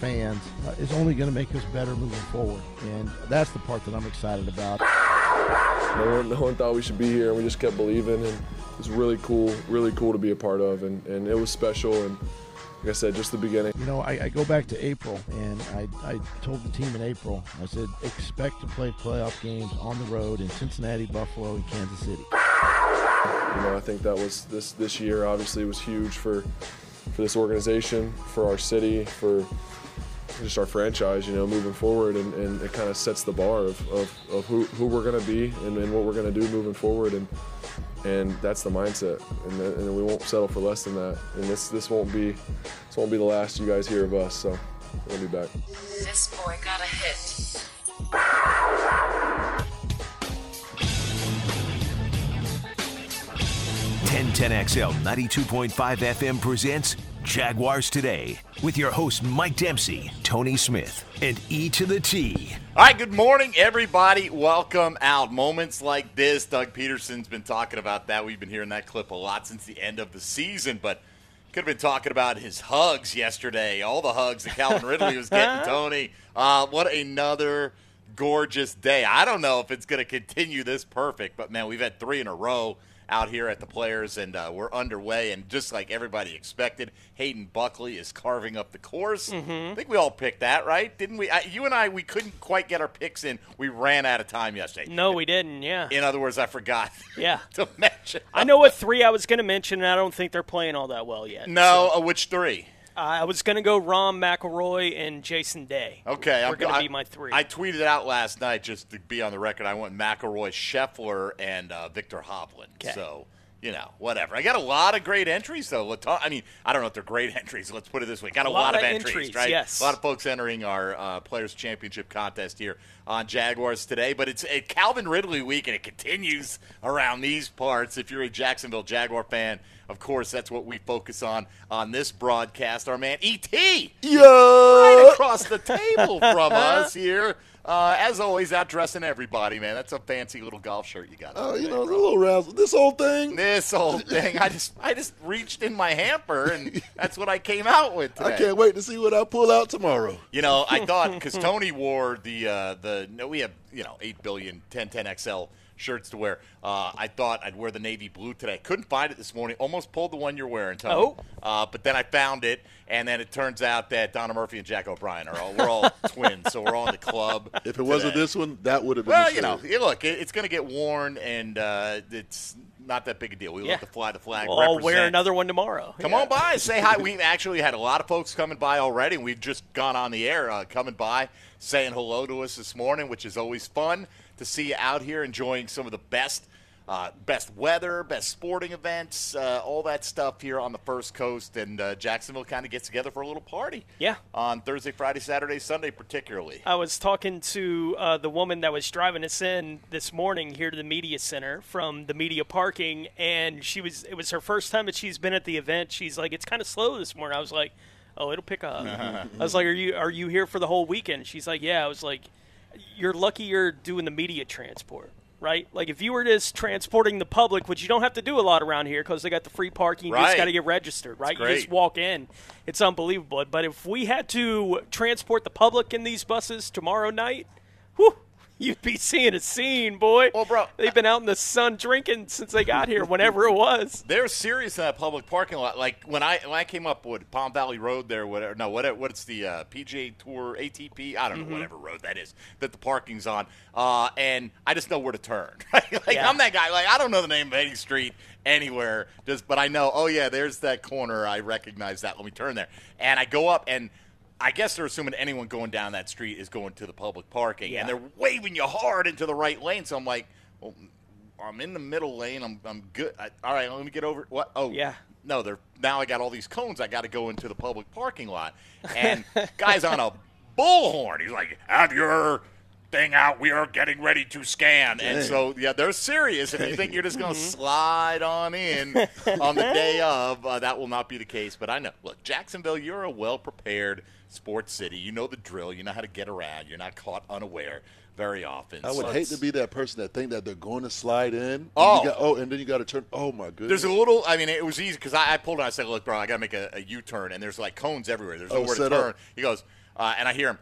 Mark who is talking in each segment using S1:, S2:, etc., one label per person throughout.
S1: fans, uh, is only going to make us better moving forward. And that's the part that I'm excited about.
S2: No one, no one thought we should be here, and we just kept believing. And it was really cool, really cool to be a part of, and, and it was special. And like I said, just the beginning.
S1: You know, I, I go back to April, and I, I told the team in April, I said, expect to play playoff games on the road in Cincinnati, Buffalo, and Kansas City.
S2: You know, I think that was this this year. Obviously, was huge for for this organization, for our city, for just our franchise. You know, moving forward, and, and it kind of sets the bar of, of, of who, who we're going to be and, and what we're going to do moving forward. And and that's the mindset, and, the, and we won't settle for less than that. And this this won't be this won't be the last you guys hear of us. So we'll be back.
S3: This boy got a hit.
S4: Ten Ten XL 92.5 FM presents Jaguars Today with your host Mike Dempsey, Tony Smith, and E to the T.
S5: All right, good morning, everybody. Welcome out. Moments like this, Doug Pederson's been talking about that. We've been hearing that clip a lot since the end of the season, but could have been talking about his hugs yesterday, all the hugs that Calvin Ridley was getting, Tony. Uh, what another gorgeous day. I don't know if it's going to continue this perfect, but man, we've had three in a row out here at the players, and uh, we're underway. And just like everybody expected, Hayden Buckley is carving up the course. I think we all picked that, right? Didn't we? I, you and I, we couldn't quite get our picks in. We ran out of time yesterday.
S6: No, we didn't. Yeah.
S5: In other words, I forgot
S6: Yeah.
S5: to mention.
S6: I know what three I was going to mention, and I don't think they're playing all that well yet.
S5: No, uh, which three?
S6: Uh, I was going to go Rahm McIlroy and Jason Day.
S5: Okay,
S6: We're
S5: I'm
S6: going to be my three.
S5: I tweeted out last night just to be on the record. I went McIlroy, Scheffler, and uh, Viktor Hovland.
S6: 'Kay.
S5: So you know, whatever. I got a lot of great entries though. Lata- I mean, I don't know if they're great entries. Let's put it this way: got a,
S6: A lot
S5: of
S6: of
S5: entries,
S6: entries,
S5: right?
S6: yes.
S5: A lot of folks entering our uh, Players Championship contest here on Jaguars today. But it's a Calvin Ridley week, and it continues around these parts. If you're a Jacksonville Jaguar fan. Of course, that's what we focus on on this broadcast. Our man ET, right across the table from us here. Uh, as always, out dressing everybody, man. That's a fancy little golf shirt you got.
S7: Oh,
S5: on
S7: you know, a
S5: bro.
S7: little razzle. This whole thing.
S5: This whole thing, I just, I just reached in my hamper, and that's what I came out with today.
S7: I can't wait to see what I pull out tomorrow.
S5: You know, I thought because Tony wore the uh, the no, we have you know eight billion 1010 XL shirts to wear. Uh, I thought I'd wear the navy blue today. Couldn't find it this morning. Almost pulled the one you're wearing, Tony.
S6: Oh.
S5: Uh, but then I found it, and then it turns out that Donna Murphy and Jack O'Brien are all we're all twins, so we're all in the club.
S7: If it wasn't this one, that would have been.
S5: Well,
S7: the
S5: you know,
S7: shirt.
S5: look, it- it's going to get worn, and uh, it's not that big a deal. We
S6: Yeah.
S5: love to fly the flag.
S6: Well, I'll wear another one tomorrow.
S5: Come
S6: Yeah.
S5: on by, and say hi. We've actually had a lot of folks coming by already. We've just gone on the air, uh, coming by, saying hello to us this morning, which is always fun to see you out here enjoying some of the best. Uh, best weather, best sporting events, uh, all that stuff here on the First Coast, and uh, Jacksonville kind of gets together for a little party.
S6: Yeah.
S5: on Thursday, Friday, Saturday, Sunday, particularly.
S6: I was talking to uh, the woman that was driving us in this morning here to the media center from the media parking, and she was it was her first time that she's been at the event. She's like, it's kind of slow this morning. I was like, oh, it'll pick up. I was like, are you are you here for the whole weekend? She's like, yeah. I was like, you're lucky you're doing the media transport. Right, like if you were just transporting the public, which you don't have to do a lot around here because they got the free parking, right. you just got to get registered, right? You just walk in, it's unbelievable. But if we had to transport the public in these buses tomorrow night, whew, you'd be seeing a scene, boy.
S5: Well, bro,
S6: they've been out in the sun drinking since they got here, whenever it was.
S5: They're serious in that public parking lot. Like when I when I came up with Palm Valley Road there, whatever. No, what what's the uh, PGA Tour ATP? I don't
S6: Mm-hmm.
S5: know whatever road that is that the parking's on. Uh, and I just know where to turn. Right? like
S6: Yeah.
S5: I'm that guy. Like I don't know the name of any street anywhere. Just but I know. Oh yeah, there's that corner. I recognize that. Let me turn there. And I go up and. I guess they're assuming anyone going down that street is going to the public parking,
S6: Yeah.
S5: and they're waving you hard into the right lane. So I'm like, well, I'm in the middle lane. I'm, I'm good. I, all right, let me get over. What? Oh,
S6: Yeah.
S5: No, they're now. I got all these cones. I got to go into the public parking lot, and guys on a bullhorn. He's like, "Have your thing out. We are getting ready to scan." And so, yeah, they're serious. If you think you're just going to slide on in on the day of, uh, that will not be the case. But I know, look, Jacksonville, you're a well prepared sports city. You know the drill. You know how to get around. You're not caught unaware very often.
S7: I would
S5: So
S7: hate to be that person that think that they're going to slide in.
S5: Oh.
S7: you got- oh, and then you got to turn. Oh my goodness.
S5: There's a little. I mean, it was easy because I, I pulled it. I said, "Look, bro, I got to make a, a U-turn, and there's like cones everywhere. There's
S7: Oh,
S5: nowhere to turn."
S7: up.
S5: He goes, uh, and I hear him,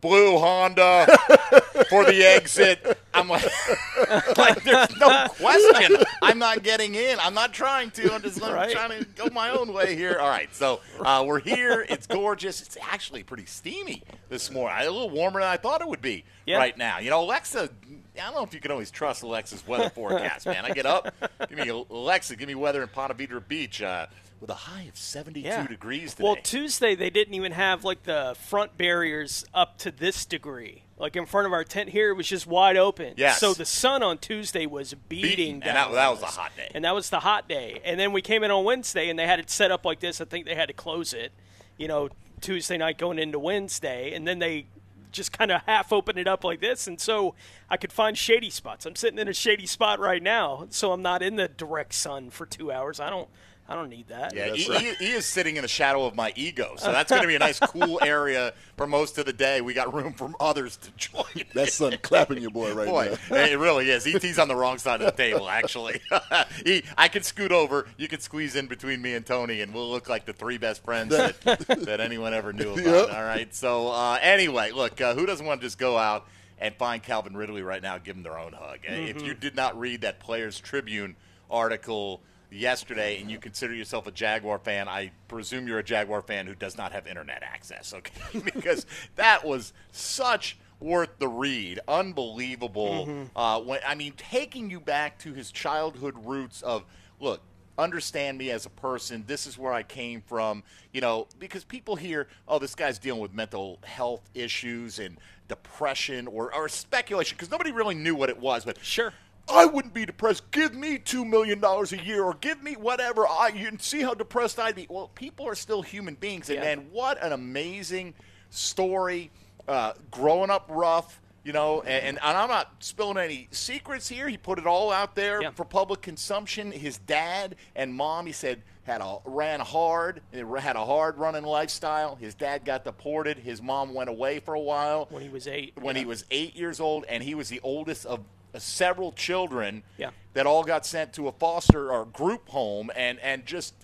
S5: "Blue Honda for the exit." I'm like, like, there's no question. I'm not getting in. I'm not trying to. I'm just
S6: Right.
S5: trying to go my own way here. All right, so uh, we're here. It's gorgeous. It's actually pretty steamy this morning. A little warmer than I thought it would be
S6: Yeah.
S5: right now. You know, Alexa. I don't know if you can always trust Alexa's weather forecast, man. I get up, give me Alexa, give me weather in Ponte Vedra Beach uh, with a high of 72
S6: Yeah.
S5: degrees today.
S6: Well, Tuesday they didn't even have like the front barriers up to this degree. Like in front of our tent here, it was just wide open.
S5: Yes.
S6: So the sun on Tuesday was beating,
S5: Beating, and that- that was a hot day.
S6: And that was the hot day. And then we came in on Wednesday, and they had it set up like this. I think they had to close it, you know, Tuesday night going into Wednesday, and then they just kind of half open it up like this, and so I could find shady spots. I'm sitting in a shady spot right now, so I'm not in the direct sun for two hours. I don't, I don't need that.
S5: yeah, he,
S7: right.
S5: he, he is sitting in the shadow of my ego, so that's going to be a nice, cool area for most of the day. We got room for others to join.
S7: That's sun clapping your boy right
S5: Boy,
S7: now.
S5: it really is. ET's on the wrong side of the table, actually. he, I can scoot over. You can squeeze in between me and Tony, and we'll look like the three best friends that, that anyone ever knew about.
S7: Yep.
S5: All right. So, uh, anyway, look, uh, who doesn't want to just go out and find Calvin Ridley right now give him their own hug? Uh, If you did not read that Players Tribune article yesterday and you consider yourself a Jaguar fan, I presume you're a Jaguar fan who does not have internet access, okay? because that was such worth the read. Unbelievable. Uh, when I mean, taking you back to his childhood roots of look. Understand me as a person. This is where I came from. You know, because people hear, oh, this guy's dealing with mental health issues and depression or, or speculation, because nobody really knew what it was. But
S6: Sure.
S5: I wouldn't be depressed. Give me two million dollars a year, or give me whatever. I you can see how depressed I'd be. Well, people are still human beings, and
S6: Yeah.
S5: man, what an amazing story. Uh, growing up rough, you know, and, and, I'm not spilling any secrets here. He put it all out there
S6: Yeah.
S5: for public consumption. His dad and mom, he said, had a ran hard, had a hard running lifestyle. His dad got deported. His mom went away for a while
S6: When he was eight.
S5: when
S6: yeah.
S5: he was eight years old, and he was the oldest of several children
S6: Yeah.
S5: that all got sent to a foster or group home, and and just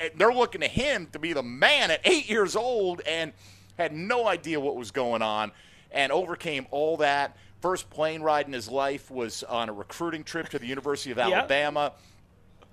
S5: uh, they're looking to him to be the man at eight years old, and had no idea what was going on, and overcame all that. First plane ride in his life was on a recruiting trip to the University of Alabama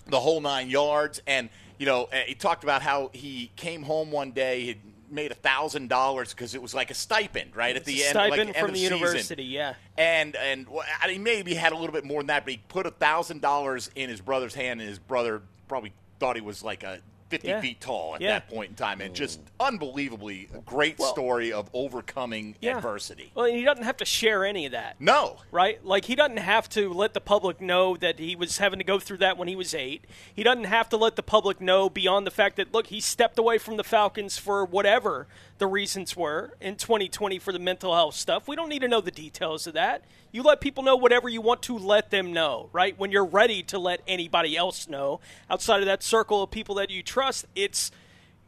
S5: the whole nine yards. And you know, uh, he talked about how he came home one day, he made a thousand dollars because it was like a stipend, right at the
S6: It's
S5: end, like
S6: stipend
S5: end
S6: from
S5: of
S6: the
S5: season.
S6: university, yeah.
S5: And and I mean, maybe he had a little bit more than that, but he put a thousand dollars in his brother's hand, and his brother probably thought he was like a. 50
S6: Yeah.
S5: feet tall at
S6: Yeah.
S5: that point in time, and just unbelievably a great story of overcoming
S6: Yeah.
S5: adversity.
S6: Well, he doesn't have to share any of that.
S5: No,
S6: right? Like he doesn't have to let the public know that he was having to go through that when he was eight. He doesn't have to let the public know beyond the fact that look, he stepped away from the Falcons for whatever the reasons were in 2020 for the mental health stuff. We don't need to know the details of that. You let people know whatever you want to let them know, right? When you're ready to let anybody else know outside of that circle of people that you trust, it's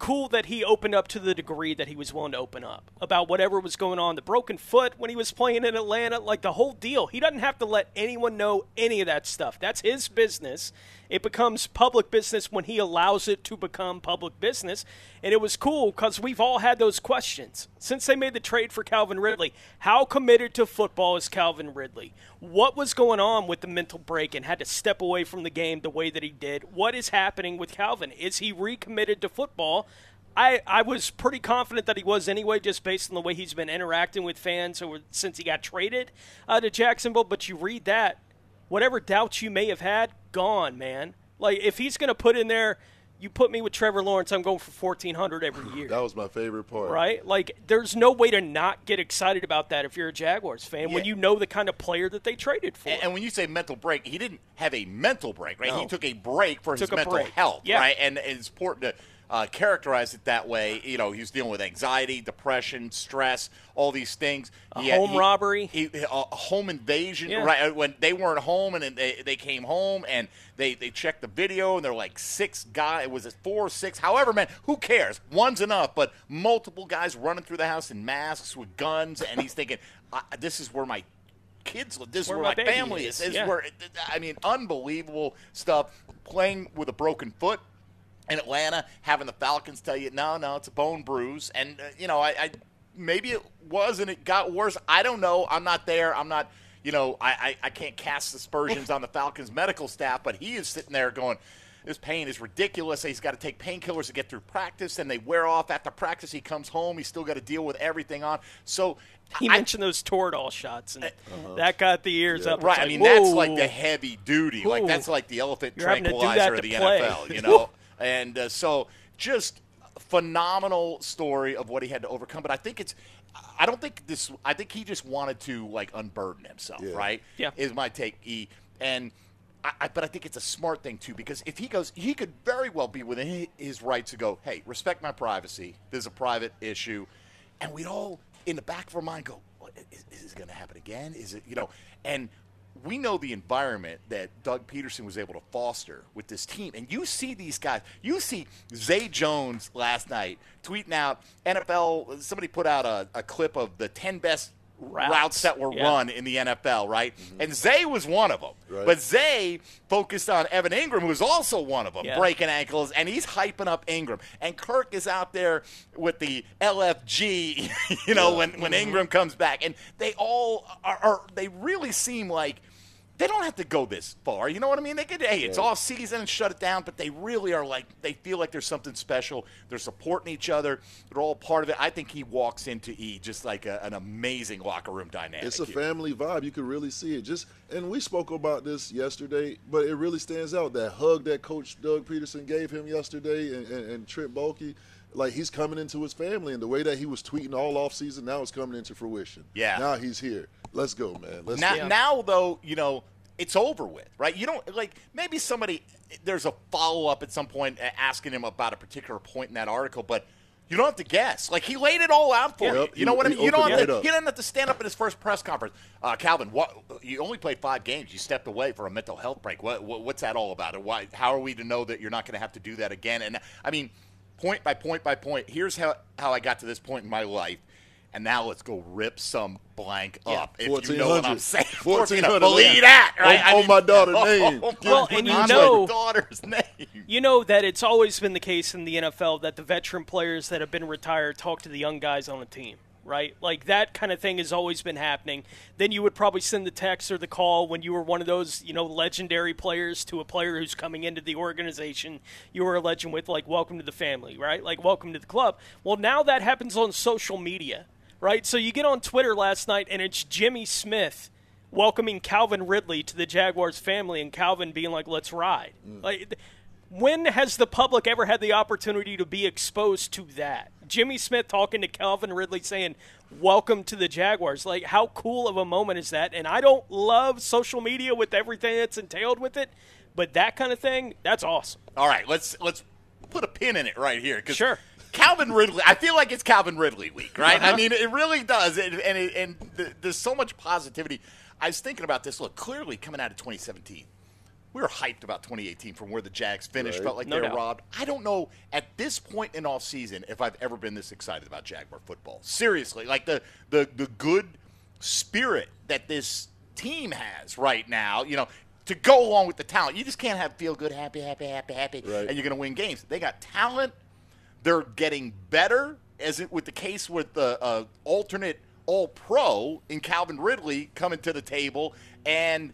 S6: cool that he opened up to the degree that he was willing to open up about whatever was going on. The broken foot when he was playing in Atlanta, like the whole deal. He doesn't have to let anyone know any of that stuff. That's his business. It becomes public business when he allows it to become public business. And it was cool because we've all had those questions. Since they made the trade for Calvin Ridley, how committed to football is Calvin Ridley? What was going on with the mental break and had to step away from the game the way that he did? What is happening with Calvin? Is he recommitted to football? I, I was pretty confident that he was anyway, just based on the way he's been interacting with fans since he got traded uh, to Jacksonville. But you read that, whatever doubts you may have had, gone, man. Like if he's going to put in there, you put me with Trevor Lawrence, I'm going for fourteen hundred every year.
S7: That was my favorite part.
S6: Right? Like, there's no way to not get excited about that if you're a Jaguars fan when you know the kind of player that they traded for.
S5: And, and when you say mental break, he didn't have a mental break, right?
S6: No.
S5: He took a break for his
S6: Took
S5: mental
S6: break.
S5: health,
S6: Yeah.
S5: right? And it's important to uh, characterized it that way. You know, he was dealing with anxiety, depression, stress, all these things.
S6: A
S5: He had-
S6: home
S5: he-
S6: robbery.
S5: he, a home invasion,
S6: Yeah.
S5: right? uh, When they weren't home and then they, they came home and they, they checked the video and they're like six guys. Was it four or six? However, man, who cares? One's enough, but multiple guys running through the house in masks with guns, and he's thinking, I, "This is where my kids live. This is
S6: Where
S5: where,
S6: my
S5: my, family
S6: is."
S5: is. This is
S6: Yeah.
S5: where I mean, unbelievable stuff. Playing with a broken foot in Atlanta, having the Falcons tell you, no, no, it's a bone bruise, and uh, you know, I, I maybe it was and it got worse. I don't know. I'm not there. I'm not. You know, I, I, I can't cast aspersions on the Falcons medical staff, but he is sitting there going, this pain is ridiculous. He's got to take painkillers to get through practice, and they wear off after practice. He comes home. He's still got to deal with everything on. So
S6: He
S5: I-
S6: mentioned those Toradol shots, and that got the ears up. It's
S5: Right. I
S6: like,
S5: mean, that's like the heavy duty. Like that's like the elephant
S6: You're having to do
S5: tranquilizer of the
S6: play.
S5: NFL. You know. And uh, so just phenomenal story of what he had to overcome. But I think it's. I don't think this. I think he just wanted to like unburden himself.
S7: Yeah.
S5: Right.
S6: Yeah.
S5: Is my take. E and. I, I, but I think it's a smart thing too because if he goes, he could very well be within his right to go. Hey, respect my privacy. This is a private issue, and we'd all, in the back of our mind, go, what, is, is this going to happen again? Is it, you know, and we know the environment that Doug Pederson was able to foster with this team. And you see these guys, you see Zay Jones last night tweeting out NFL, somebody put out a, a clip of the 10 best routes,
S6: Routes,
S5: that were
S6: yeah.
S5: run in the NFL, right? Mm-hmm. And Zay was one of them.
S7: Right.
S5: But Zay focused on Evan Engram, who was also one of them,
S6: Yeah.
S5: breaking ankles, and he's hyping up Engram. And Kirk is out there with the LFG, you know, when, when mm-hmm. Engram comes back. And they all are, are, they really seem like they don't have to go this far. You know what I mean? They could, hey, it's all season and shut it down, but they really are like, they feel like there's something special. They're supporting each other. They're all part of it. I think he walks into E just like a, an amazing locker room dynamic.
S7: It's a
S5: here.
S7: family vibe. You can really see it. Just and we spoke about this yesterday, but it really stands out. That hug that Coach Doug Pederson gave him yesterday, and, and, and Trent Baalke, like he's coming into his family, and the way that he was tweeting all off season, now it's coming into fruition.
S5: Yeah.
S7: Now he's here. Let's go, man. Let's
S5: Now,
S7: go.
S5: now though, you know, it's over with, right? You don't like maybe somebody there's a follow up at some point uh, asking him about a particular point in that article, but you don't have to guess. Like he laid it all out for
S7: Yep,
S5: you. You know what I mean? You don't have to, he doesn't have to stand up in his first press conference. Uh, Calvin, what you only played five games. You stepped away for a mental health break. What, what what's that all about? Why? How are we to know that you're not going to have to do that again? And I mean, point by point by point. Here's how how I got to this point in my life. And now let's go rip some blank up. If you know what I'm
S7: 1400.
S5: saying.
S7: 1400,
S5: Believe
S7: yeah.
S5: that, right?
S7: On- oh, on my daughter's name.
S6: Well, and you know-
S5: my daughter's name.
S6: You know that it's always been the case in the NFL that the veteran players that have been retired talk to the young guys on the team, right? Like that kind of thing has always been happening. Then you would probably send the text or the call when you were one of those, you know, legendary players to a player who's coming into the organization you were a legend with, like welcome to the family, right? Like welcome to the club. Well, now that happens on social media, right? So you get on Twitter last night and it's Jimmy Smith welcoming Calvin Ridley to the Jaguars family and Calvin being like, let's ride. Mm. Like, th- when has the public ever had the opportunity to be exposed to that? Jimmy Smith talking to Calvin Ridley saying, welcome to the Jaguars. Like, how cool of a moment is that? And I don't love social media with everything that's entailed with it, but that kind of thing, that's awesome.
S5: All right, let's let's put a pin in it right here. 'cause
S6: Sure.
S5: Calvin Ridley. I feel like it's Calvin Ridley week, right? I uh-huh. mean, it really does, and and, it, and th- there's so much positivity. I was thinking about this. Look, clearly coming out of 2017, we were hyped about 2018 from where the Jags finished.
S7: Right.
S5: Felt like
S6: No
S5: they were
S6: doubt.
S5: robbed. I don't know at this point in off season if I've ever been this excited about Jaguar football. Seriously, like the the the good spirit that this team has right now. You know. To go along with the talent, you just can't have feel good, happy, happy, happy, happy,
S7: Right.
S5: and you're going to win games. They got talent. They're getting better, as it with the case with the uh, alternate All Pro in Calvin Ridley coming to the table, and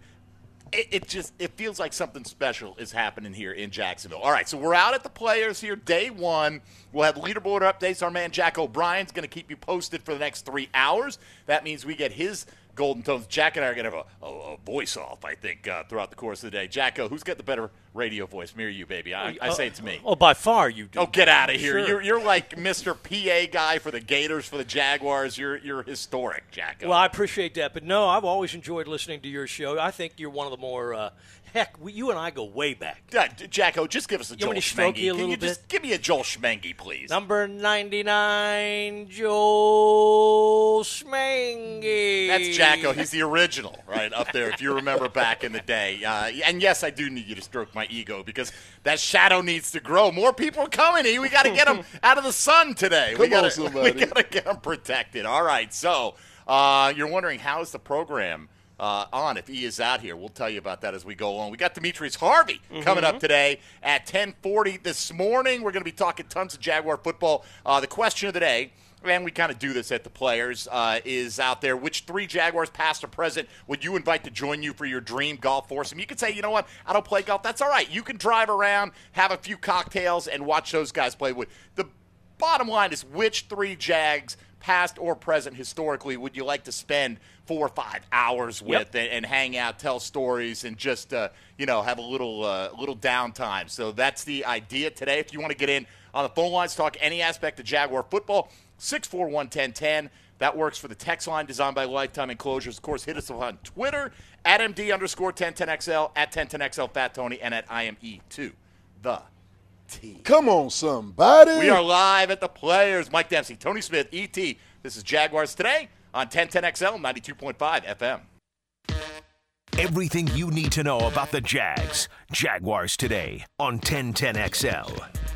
S5: it, it just it feels like something special is happening here in Jacksonville. All right, so we're out at the players here, day one. We'll have leaderboard updates. Our man Jack O'Brien's going to keep you posted for the next three hours. That means we get his Golden Tones. Jack and I are going to have a, a, a voice off, I think, uh, throughout the course of the day. Jacko, who's got the better radio voice, me or you, baby? I, I say it's me.
S8: Oh, by far you do.
S5: Oh, get out of here!
S8: Sure.
S5: You're, you're like Mr. PA guy for the Gators, for the Jaguars. You're you're historic, Jacko.
S8: Well, I appreciate that, but no, I've always enjoyed listening to your show. I think you're one of the more uh, heck. We, you and I go way back.
S5: Uh, Jacko, just give us a
S8: You
S5: Joel
S8: want me to stroke
S5: Smeenge.
S8: you a
S5: Can you just give me a Joel Smeenge, please?
S8: Number ninety-nine, Joel Smeenge.
S5: That's Jacko. He's the original, right up there. If you remember back in the day. Uh, and yes, I do need you to stroke my ego because that shadow needs to grow. More people are coming. E. We got to get them out of the sun today. we
S7: Come on,
S5: gotta,
S7: somebody.
S5: We got to get them protected. All right. So uh, you're wondering how is the program uh, on if E is out here? We'll tell you about that as we go on. We got Demetrius Harvey coming up today at 10:40 this morning. We're going to be talking tons of Jaguar football. Uh, the question of the day and we kind of do this at the players, uh, is out there. Which three Jaguars, past or present, would you invite to join you for your dream golf foursome? You could say, you know what, I don't play golf. That's all right. You can drive around, have a few cocktails, and watch those guys play. With the bottom line is, which three Jags, past or present, historically, would you like to spend four or five hours with and, and hang out, tell stories, and just uh, you know have a little uh, little downtime? So that's the idea today. If you want to get in on the phone lines, talk any aspect of Jaguar football. 641 1010. That works for the text line designed by Lifetime Enclosures. Of course, hit us up on Twitter at MD underscore 1010XL, at 1010XL Fat Tony, and at IME2. The T.
S7: Come on, somebody.
S5: We are live at the Players. Mike Dempsey, Tony Smith, ET. This is Jaguars Today on 1010XL 92.5 FM.
S4: Everything you need to know about the Jags. Jaguars today on 1010XL.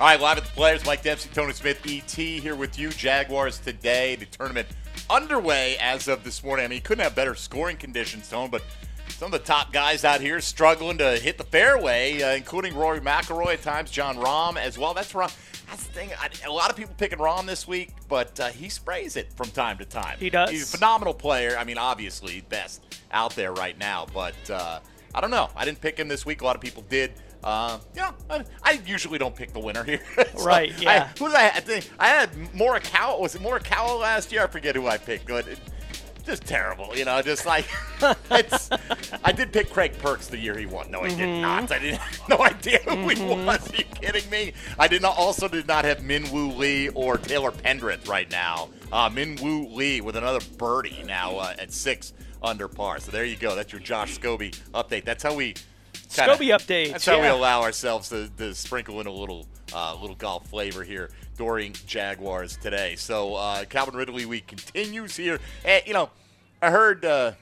S5: All right, live at the Players. Mike Dempsey, Tony Smith, ET here with you. Jaguars today. The tournament underway as of this morning. I mean, you couldn't have better scoring conditions, Tone, but some of the top guys out here struggling to hit the fairway, uh, including Rory McIlroy at times, Jon Rahm as well. That's Rahm. That's the thing. I, a lot of people picking Rahm this week, but uh, he sprays it from time to time.
S6: He does.
S5: He's a phenomenal player. I mean, obviously best out there right now, but uh, I don't know. I didn't pick him this week. A lot of people did. Uh, yeah, I, I usually don't pick the winner here. So
S6: Right,
S5: I-
S6: yeah.
S5: who did I? I think I had Morikawa. Was it Morikawa last year? I forget who I picked. Good. Just terrible, you know. Just like it's. I did pick Craig Perks the year he won. No, I did
S6: Mm-hmm.
S5: not. I didn't. have No idea who he was. Are you kidding me? I did not. Also, did not have Min Woo Lee or Taylor Pendrith right now. Uh, Min Woo Lee with another birdie now uh, at six under par. So there you go. That's your Josh Scobee update. That's how we. Kinda-
S6: Scobee updates,
S5: That's how we allow ourselves to, to sprinkle in a little uh, little golf flavor here during Jaguars today. So uh, Calvin Ridley week continues here. And, you know, I heard uh,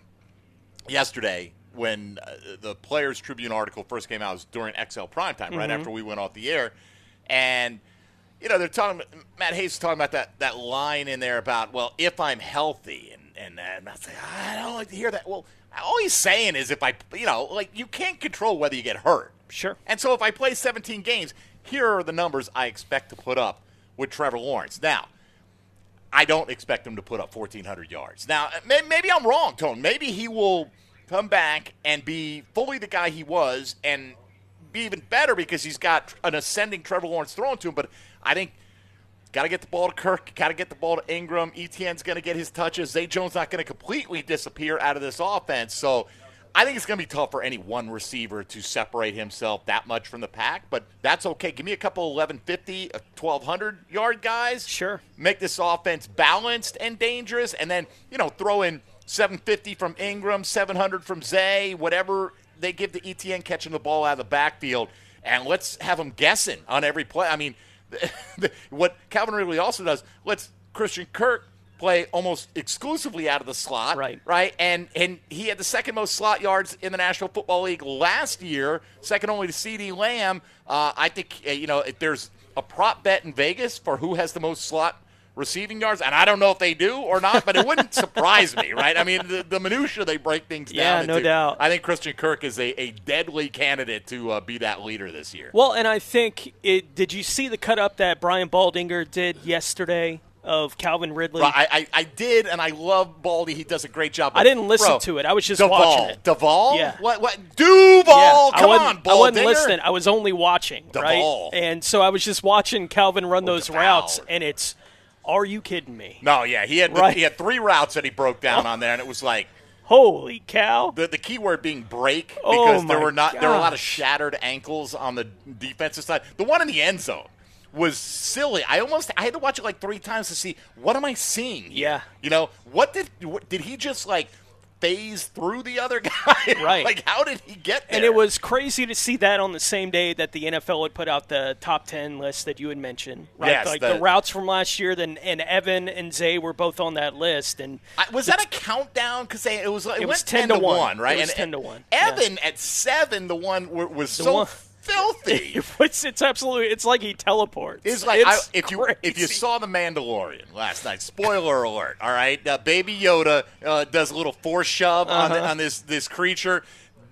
S5: yesterday when uh, the Players Tribune article first came out it was during XL Primetime,
S6: Mm-hmm.
S5: right after we went off the air, and you know they're talking. Matt Hayes is talking about that that line in there about well, if I'm healthy, and and, and I say I don't like to hear that. Well, all he's saying is if I, you know, like you can't control whether you get hurt.
S6: Sure.
S5: And so if I play 17 games, here are the numbers I expect to put up with Trevor Lawrence. Now, I don't expect him to put up 1,400 yards. Now, may- maybe I'm wrong, Tone. Maybe he will come back and be fully the guy he was and be even better because he's got an ascending Trevor Lawrence thrown to him. But I think got to get the ball to Kirk, got to get the ball to Engram. ETN's going to get his touches. Zay Jones not going to completely disappear out of this offense. So I think it's going to be tough for any one receiver to separate himself that much from the pack, but that's okay. Give me a couple 1150, 1200 uh, yard guys.
S6: Sure.
S5: Make this offense balanced and dangerous, and then, you know, throw in 750 from Engram, 700 from Zay, whatever they give to ETN catching the ball out of the backfield, and let's have them guessing on every play. I mean, what Calvin Ridley also does, let's Christian Kirk play almost exclusively out of the slot,
S6: Right.
S5: Right, and and he had the second most slot yards in the National Football League last year, second only to CeeDee Lamb. Uh, I think uh, you know if there's a prop bet in Vegas for who has the most slot receiving yards, and I don't know if they do or not, but it wouldn't surprise me, right? I mean, the, the minutia they break things
S6: Yeah,
S5: down.
S6: no
S5: into.
S6: doubt.
S5: I think Christian Kirk is a, a deadly candidate to uh, be that leader this year.
S6: Well, and I think it. Did you see the cut up that Brian Baldinger did yesterday of Calvin Ridley?
S5: I, I, I did, and I love Baldy. He does a great job.
S6: I didn't listen
S5: Bro,
S6: to it. I was just
S5: Duval.
S6: watching it.
S5: Duval?
S6: Yeah.
S5: What? What? Duval!
S6: I
S5: Come
S6: wasn't,
S5: on,
S6: I wasn't listening. I was only watching,
S5: Duval.
S6: right? And so I was just watching Calvin run those
S5: Duval.
S6: routes, and it's Are you kidding me?
S5: No, yeah, he had
S6: Right.
S5: he had three routes that he broke down oh. on there, and it was like
S6: Holy cow!
S5: the the key word being break oh because
S6: Oh,
S5: there were not there were a lot of shattered ankles on the defensive side. The one in the end zone was silly. I almost I had to watch it like three times to see what am I seeing. here?
S6: Yeah.
S5: you know what did what, did he just like phase through the other guy?
S6: Right.
S5: like how did he get there?
S6: And it was crazy to see that on the same day that the NFL had put out the top 10 list that you had mentioned. Right?
S5: Yes,
S6: like
S5: the-
S6: the, routes from last year, then and Evan and Zay were both on that list. And
S5: I, was that a countdown? Because it was it,
S6: It was
S5: 10
S6: 10 to
S5: to
S6: 1.
S5: one, right?
S6: It was
S5: and
S6: 10 to 1, yeah.
S5: Evan at seven, the one w- was so
S6: one-
S5: filthy.
S6: it's, it's absolutely, it's like he teleports.
S5: It's like I,
S6: It's
S5: if you if you saw the Mandalorian last night. Spoiler alert! All right, uh, Baby Yoda uh, does a little force shove on,
S6: Uh-huh.
S5: the, on this this creature.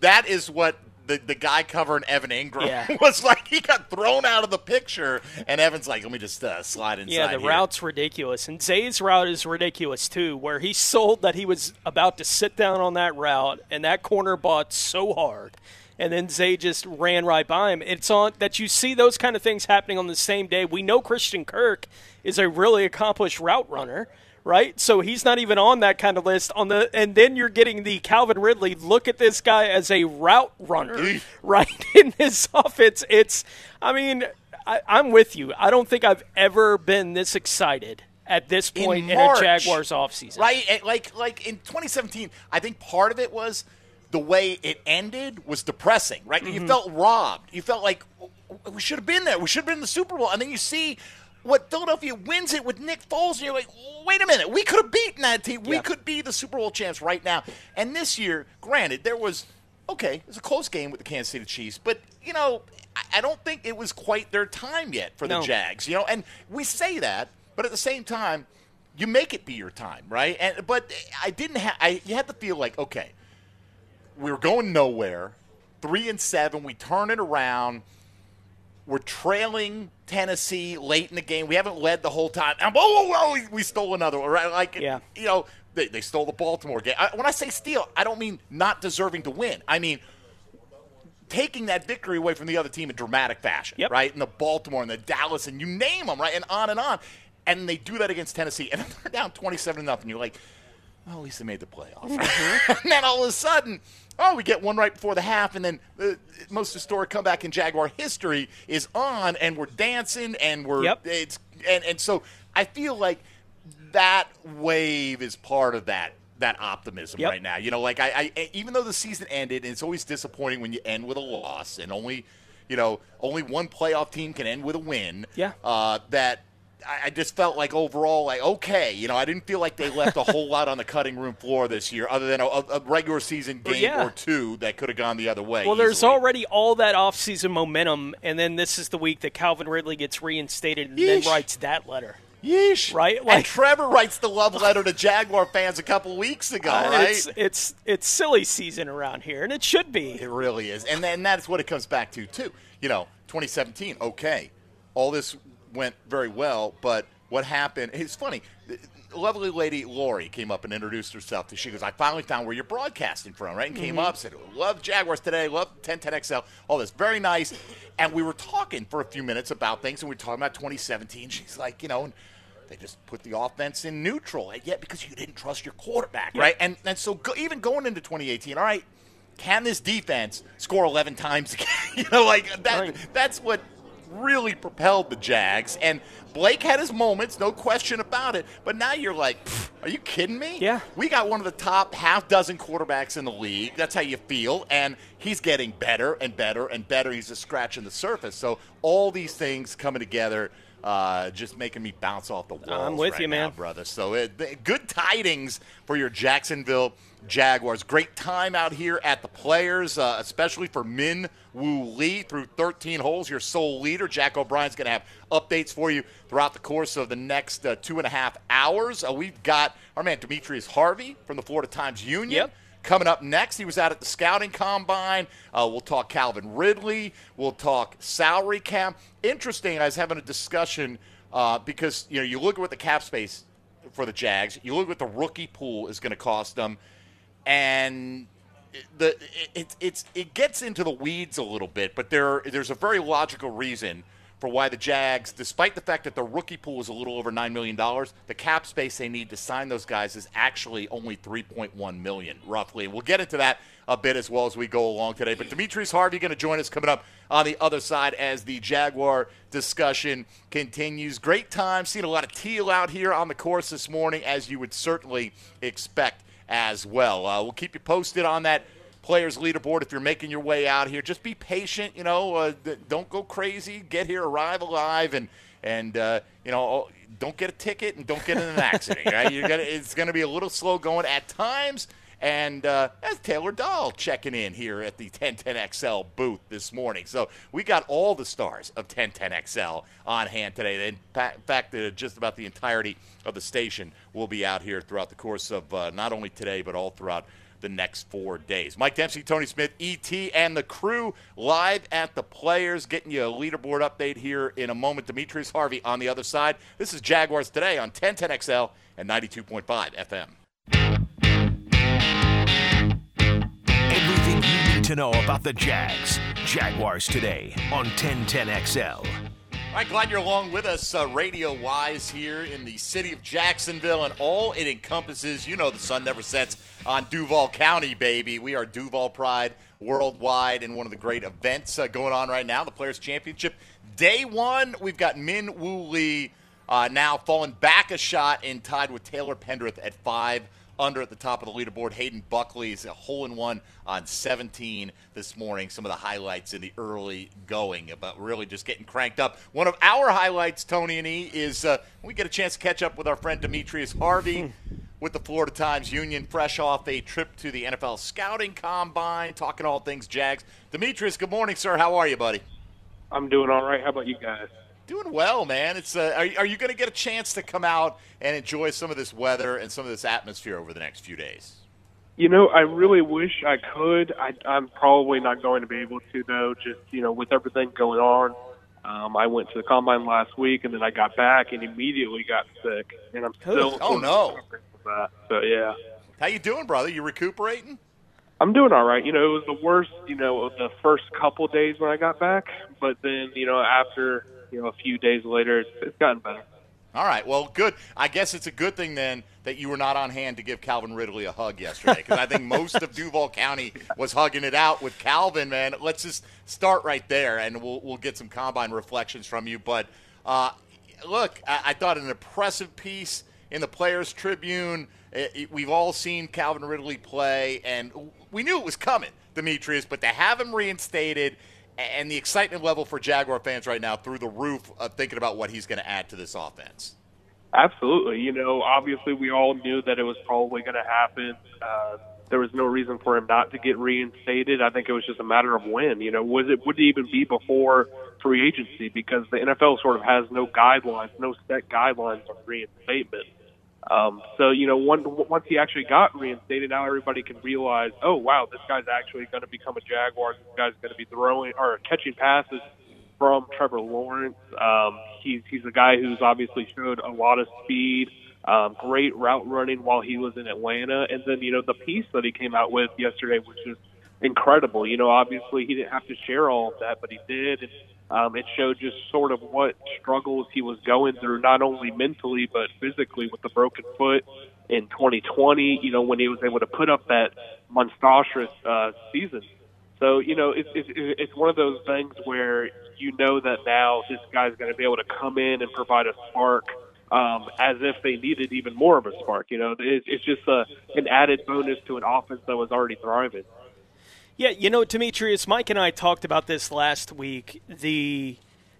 S5: That is what. The, the guy covering Evan Engram
S6: Yeah.
S5: was like he got thrown out of the picture, and Evan's like, "Let me just uh, slide inside."
S6: Yeah, the
S5: here."
S6: route's ridiculous. And Zay's route is ridiculous too, where he sold that he was about to sit down on that route, and that corner bought so hard. And then Zay just ran right by him. It's on that you see those kind of things happening on the same day. We know Christian Kirk is a really accomplished route runner, right? So he's not even on that kind of list. On the and then you're getting the Calvin Ridley. Look at this guy as a route runner, right? In this offense, it's. I mean, I, I'm with you. I don't think I've ever been this excited at this point in,
S5: March,
S6: a Jaguars offseason.
S5: Right? Like like in 2017, I think part of it was the way it ended was depressing, right?
S6: Mm-hmm.
S5: You felt robbed. You felt like we should have been there. We should have been in the Super Bowl. And then you see what Philadelphia wins it with Nick Foles, and you're like, wait a minute, we could have beaten that team. We could be the Super Bowl champs right now. And this year, granted, there was okay, it was a close game with the Kansas City Chiefs, but you know, I- I don't think it was quite their time yet for the Jags. You know, and we say that, but at the same time, you make it be your time, right? And but I didn't have. I you had to feel like okay, we were going nowhere. Three and seven, we turn it around. We're trailing Tennessee late in the game. We haven't led the whole time. And whoa, whoa, whoa, we- stole another one, right? Like,
S6: Yeah.
S5: you know, they, they stole the Baltimore game. I, when I say steal, I don't mean not deserving to win. I mean taking that victory away from the other team in dramatic fashion,
S6: Yep.
S5: right? And the Baltimore and the Dallas and you name them, right? And on and on. And they do that against Tennessee, and they're down twenty-seven to nothing. You're like, well, at least they made the playoffs. and then all of a sudden, oh, we get one right before the half, and then the most historic comeback in Jaguar history is on, and we're dancing, and we're
S6: Yep.
S5: it's and and so I feel like that wave is part of that that optimism
S6: Yep.
S5: right now. You know, like I, I even though the season ended, and it's always disappointing when you end with a loss, and only you know only one playoff team can end with a win.
S6: Yeah.
S5: Uh, that. I just felt like overall, like okay, you know, I didn't feel like they left a whole lot on the cutting room floor this year, other than a, a regular season game
S6: yeah.
S5: or two that could have gone the other way.
S6: Well, there's already all that offseason momentum, and then this is the week that Calvin Ridley gets reinstated and then writes that letter.
S5: Yeesh.
S6: Right?
S5: and Trevor writes the love letter to Jaguar fans a couple weeks ago,
S6: Uh,
S5: right?
S6: It's it's it's silly season around here, and it should be.
S5: It really is. And then that's what it comes back to, too. You know, 2017, okay, all this went very well, but what happened? It's funny. Lovely lady Lori came up and introduced herself to. She goes, "I finally found where you're broadcasting from, right?" And came mm-hmm. up, said, "Love Jaguars today, love 1010XL, all this, very nice." And we were talking for a few minutes about things, and we were talking about 2017. She's like, you know, and they just put the offense in neutral, and yet because you didn't trust your quarterback, right? And and so go, even going into 2018, all right, can this defense score 11 times again? you know, like that.
S6: Right.
S5: That's what really propelled the Jags. And Blake had his moments, no question about it. But now you're like, are you kidding me?
S6: Yeah.
S5: We got one of the top half dozen quarterbacks in the league. That's how you feel. And he's getting better and better and better. He's just scratching the surface. So all these things coming together. Uh, just making me bounce off the walls.
S6: I'm with
S5: right
S6: you,
S5: now,
S6: man.
S5: brother. So it, th- good tidings for your Jacksonville Jaguars. Great time out here at the Players, uh, especially for Min Woo Lee through 13 holes. Your sole leader, Jack O'Brien's going to have updates for you throughout the course of the next uh, two and a half hours. Uh, we've got our man Demetrius Harvey from the Florida Times Union.
S6: Yep.
S5: Coming up next, he was out at the scouting combine. Uh, we'll talk Calvin Ridley. We'll talk salary cap. Interesting. I was having a discussion uh, because you know you look at what the cap space for the Jags. You look at what the rookie pool is going to cost them, and the it, it it's it gets into the weeds a little bit. But there there's a very logical reason for why the Jags, despite the fact that the rookie pool is a little over $9 million, the cap space they need to sign those guys is actually only 3.1 million, roughly. We'll get into that a bit as well as we go along today. But Demetrius Harvey going to join us coming up on the other side as the Jaguar discussion continues. Great time. Seeing a lot of teal out here on the course this morning, as you would certainly expect as well. Uh, we'll keep you posted on that players leaderboard if you're making your way out here. Just be patient, you know. Uh, don't go crazy. Get here, arrive alive, and and uh, you know don't get a ticket and don't get in an accident. right? You're gonna, it's going to be a little slow going at times. And uh, that's Taylor Dahl checking in here at the 1010XL booth this morning. So we got all the stars of 1010XL on hand today. In fact, uh, just about the entirety of the station will be out here throughout the course of uh, not only today, but all throughout the next four days. Mike Dempsey, Tony Smith, ET, and the crew live at the Players, getting you a leaderboard update here in a moment. Demetrius Harvey on the other side. This is Jaguars today on 1010XL and 92.5 FM.
S4: To know about the Jags. Jaguars today on 1010XL.
S5: All right, glad you're along with us uh, radio wise here in the city of Jacksonville and all it encompasses. You know, the sun never sets on Duval County, baby. We are Duval Pride worldwide and one of the great events uh, going on right now, the Players Championship. Day one, we've got Min Woo Lee uh, now falling back a shot and tied with Taylor Pendrith at five under at the top of the leaderboard. Hayden Buckley's a hole in one on 17 this morning. Some of the highlights in the early going, but really just getting cranked up. One of our highlights, Tony and E, is uh, we get a chance to catch up with our friend Demetrius Harvey. with the Florida Times Union, fresh off a trip to the NFL scouting combine, talking all things Jags. Demetrius, good morning, sir. How are you, buddy?
S9: I'm doing all right. How about you guys?
S5: Doing well, man. It's uh, are, are you going to get a chance to come out and enjoy some of this weather and some of this atmosphere over the next few days?
S9: You know, I really wish I could. I, I'm probably not going to be able to, though. Just you know, with everything going on, um, I went to the combine last week, and then I got back and immediately got sick, and I'm still.
S5: Oh no!
S9: That. So yeah.
S5: How you doing, brother? You recuperating?
S9: I'm doing all right. You know, it was the worst. You know, the first couple days when I got back, but then you know after you know, a few days later, it's, it's gotten better.
S5: All right. Well, good. I guess it's a good thing then that you were not on hand to give Calvin Ridley a hug yesterday because I think most of Duval County was hugging it out with Calvin. Man, let's just start right there, and we'll we'll get some combine reflections from you. But uh, look, I, I, thought an impressive piece in the Players Tribune. It, it, we've all seen Calvin Ridley play, and we knew it was coming, Demetrius. But to have him reinstated and the excitement level for Jaguar fans right now through the roof of thinking about what he's going to add to this offense.
S9: Absolutely. You know, obviously we all knew that it was probably going to happen. Uh, there was no reason for him not to get reinstated. I think it was just a matter of when. You know, was it would it even be before free agency because the NFL sort of has no guidelines, no set guidelines on reinstatement. Um, so you know, one, once he actually got reinstated, now everybody can realize, oh wow, this guy's actually going to become a Jaguar. This guy's going to be throwing or catching passes from Trevor Lawrence. Um, he's he's a guy who's obviously showed a lot of speed, um, great route running while he was in Atlanta, and then you know the piece that he came out with yesterday which just incredible. You know, obviously he didn't have to share all of that, but he did. And, um, it showed just sort of what struggles he was going through, not only mentally but physically with the broken foot in 2020. You know, when he was able to put up that monstrous uh, season. So you know, it's it's it's one of those things where you know that now this guy's going to be able to come in and provide a spark. Um, as if they needed even more of a spark, you know, it's, it's just a, an added bonus to an offense that was already thriving.
S6: Yeah, you know, Demetrius, Mike and I talked about this last week. The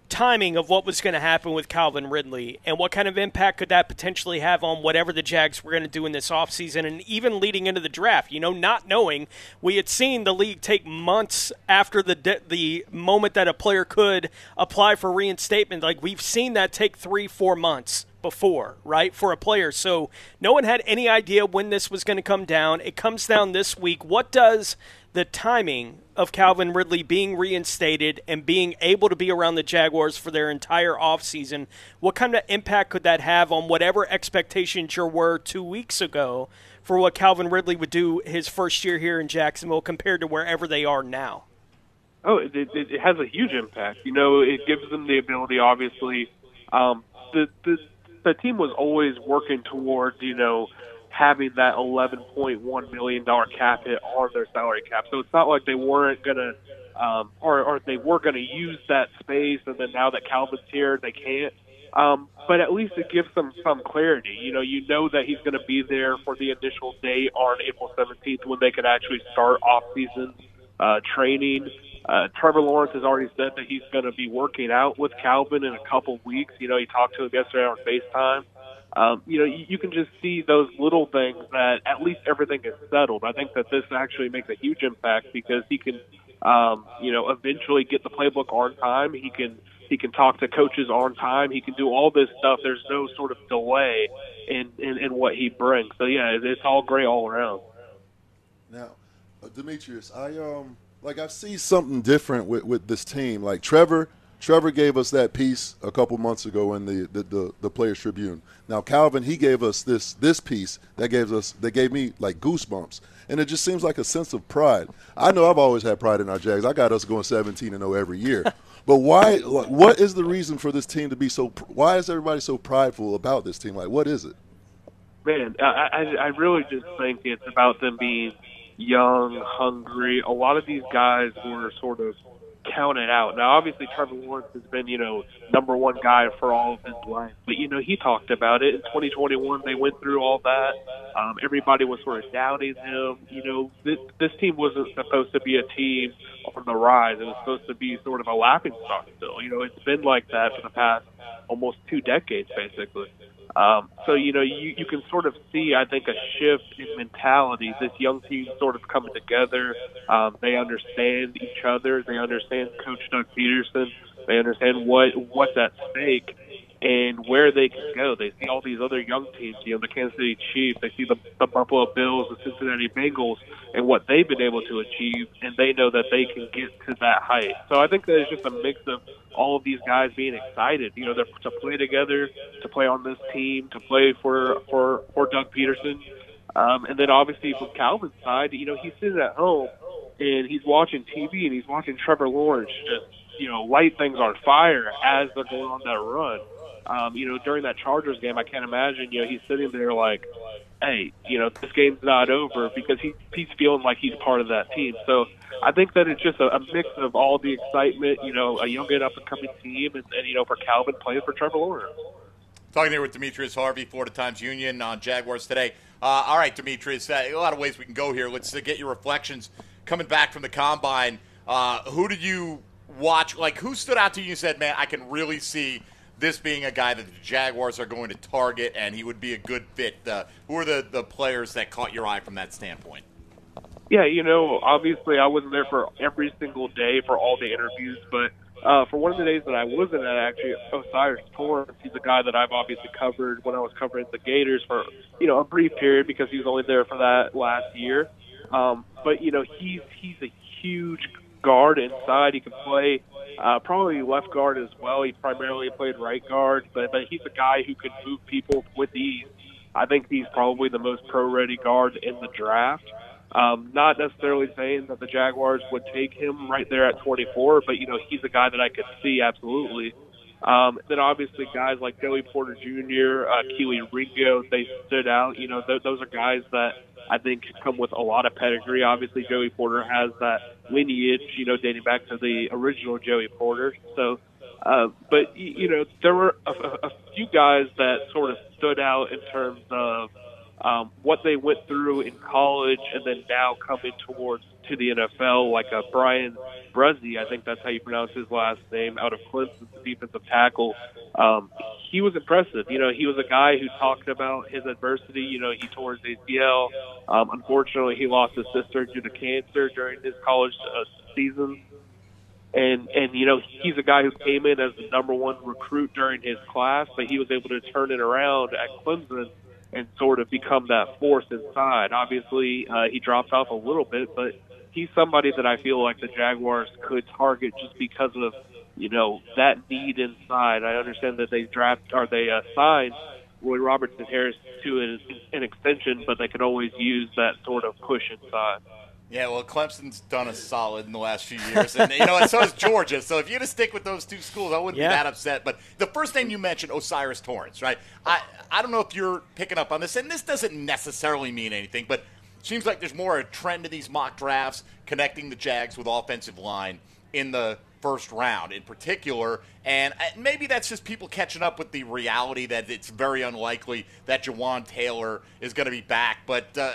S6: timing of what was going to happen with Calvin Ridley and what kind of impact could that potentially have on whatever the Jags were going to do in this offseason and even leading into the draft. You know, not knowing we had seen the league take months after the de- the moment that a player could apply for reinstatement. Like we've seen that take 3 4 months before, right, for a player. So no one had any idea when this was going to come down. It comes down this week. What does the timing of Calvin Ridley being reinstated and being able to be around the Jaguars for their entire offseason, what kind of impact could that have on whatever expectations you were two weeks ago for what Calvin Ridley would do his first year here in Jacksonville compared to wherever they are now?
S9: Oh, it, it, it has a huge impact. You know, it gives them the ability. Obviously, um, the the the team was always working towards you know having that eleven point one million dollar cap hit on their salary cap. So it's not like they weren't gonna um, or or they were gonna use that space, and then now that Calvin's here, they can't. Um, but at least it gives them some clarity. You know, you know that he's going to be there for the initial day on April 17th when they can actually start off-season uh, training. Uh, Trevor Lawrence has already said that he's going to be working out with Calvin in a couple weeks. You know, he talked to him yesterday on FaceTime. Um, you know, you, can just see those little things that at least everything is settled. I think that this actually makes a huge impact because he can, um, you know, eventually get the playbook on time. He can he can talk to coaches on time. He can do all this stuff. There's no sort of delay in, in, in what he brings. So yeah, it's all great all around.
S7: Now, uh, Demetrius, I um like I see something different with, with this team. Like Trevor, Trevor gave us that piece a couple months ago in the, the, the, the Players Tribune. Now Calvin, he gave us this this piece that gave us that gave me like goosebumps, and it just seems like a sense of pride. I know I've always had pride in our Jags. I got us going 17 and 0 every year. But why? Like, what is the reason for this team to be so? Why is everybody so prideful about this team? Like, what is it?
S9: Man, I, I, I really just think it's about them being young, hungry. A lot of these guys were sort of counted out. Now, obviously, Trevor Lawrence has been, you know, number one guy for all of his life. But, you know, he talked about it. In 2021, they went through all that. Um, everybody was sort of doubting him. You know, this, this team wasn't supposed to be a team on the rise. It was supposed to be sort of a laughing stock still. You know, it's been like that for the past almost two decades, basically. Um, so you know you you can sort of see I think a shift in mentality. This young team sort of coming together. Um, they understand each other. They understand Coach Doug Pederson. They understand what what's at stake and where they can go. They see all these other young teams. You know the Kansas City Chiefs. They see the, the Buffalo Bills, the Cincinnati Bengals, and what they've been able to achieve, and they know that they can get to that height. So I think that it's just a mix of all of these guys being excited. You know, they're, to play together, to play on this team, to play for for for Doug Pederson, um, and then obviously from Calvin's side, you know, he's sitting at home and he's watching TV and he's watching Trevor Lawrence just you know light things on fire as they're going on that run. Um, you know, during that Chargers game, I can't imagine. You know, he's sitting there like, "Hey, you know, this game's not over," because he he's feeling like he's part of that team. So I think that it's just a, a mix of all the excitement. You know, a young and up and coming team, and, and you know, for Calvin playing for Trevor Lawrence.
S5: Talking here with Demetrius Harvey, Florida Times Union on Jaguars today. Uh, all right, Demetrius, uh, a lot of ways we can go here. Let's uh, get your reflections coming back from the combine. Uh, who did you watch? Like, who stood out to you and said, man, I can really see this being a guy that the Jaguars are going to target and he would be a good fit? Uh, who are the, the players that caught your eye from that standpoint?
S9: Yeah, you know, obviously I wasn't there for every single day for all the interviews, but uh, for one of the days that I wasn't at, actually, O'Cyrus Torrence, he's a guy that I've obviously covered when I was covering the Gators for, you know, a brief period because he was only there for that last year. Um, but, you know, he's, he's a huge guard inside. He can play uh, probably left guard as well. He primarily played right guard, but, but he's a guy who can move people with ease. I think he's probably the most pro-ready guard in the draft. Um, not necessarily saying that the Jaguars would take him right there at 24, but you know he's a guy that I could see absolutely. Um, then obviously guys like Joey Porter Jr., uh, Kelee Ringo, they stood out. You know th- those are guys that I think come with a lot of pedigree. Obviously Joey Porter has that lineage, you know, dating back to the original Joey Porter. So, uh, but you know there were a, a few guys that sort of stood out in terms of um, what they went through in college and then now coming towards to the NFL, like a Bryan Bresee, I think that's how you pronounce his last name, out of Clemson, the defensive tackle. Um, he was impressive. You know, he was a guy who talked about his adversity. You know, he tore his ACL. Um, unfortunately, he lost his sister due to cancer during his college uh, season. And and you know he's a guy who came in as the number one recruit during his class, but he was able to turn it around at Clemson and sort of become that force inside. Obviously, uh, he dropped off a little bit, but he's somebody that I feel like the Jaguars could target just because of you know that need inside. I understand that they draft or they uh, signed Roy Robertson Harris to an, an extension, but they could always use that sort of push inside.
S5: Yeah, well, Clemson's done a solid in the last few years, and you know, and so has Georgia. So if you're to stick with those two schools, I wouldn't
S6: Yeah.
S5: be that upset. But the first name you mentioned, O'Cyrus Torrence, right? I I don't know if you're picking up on this, and this doesn't necessarily mean anything, but seems like there's more a trend in these mock drafts connecting the Jags with offensive line in the first round in particular. And uh, maybe that's just people catching up with the reality that it's very unlikely that Jawaan Taylor is going to be back. But uh,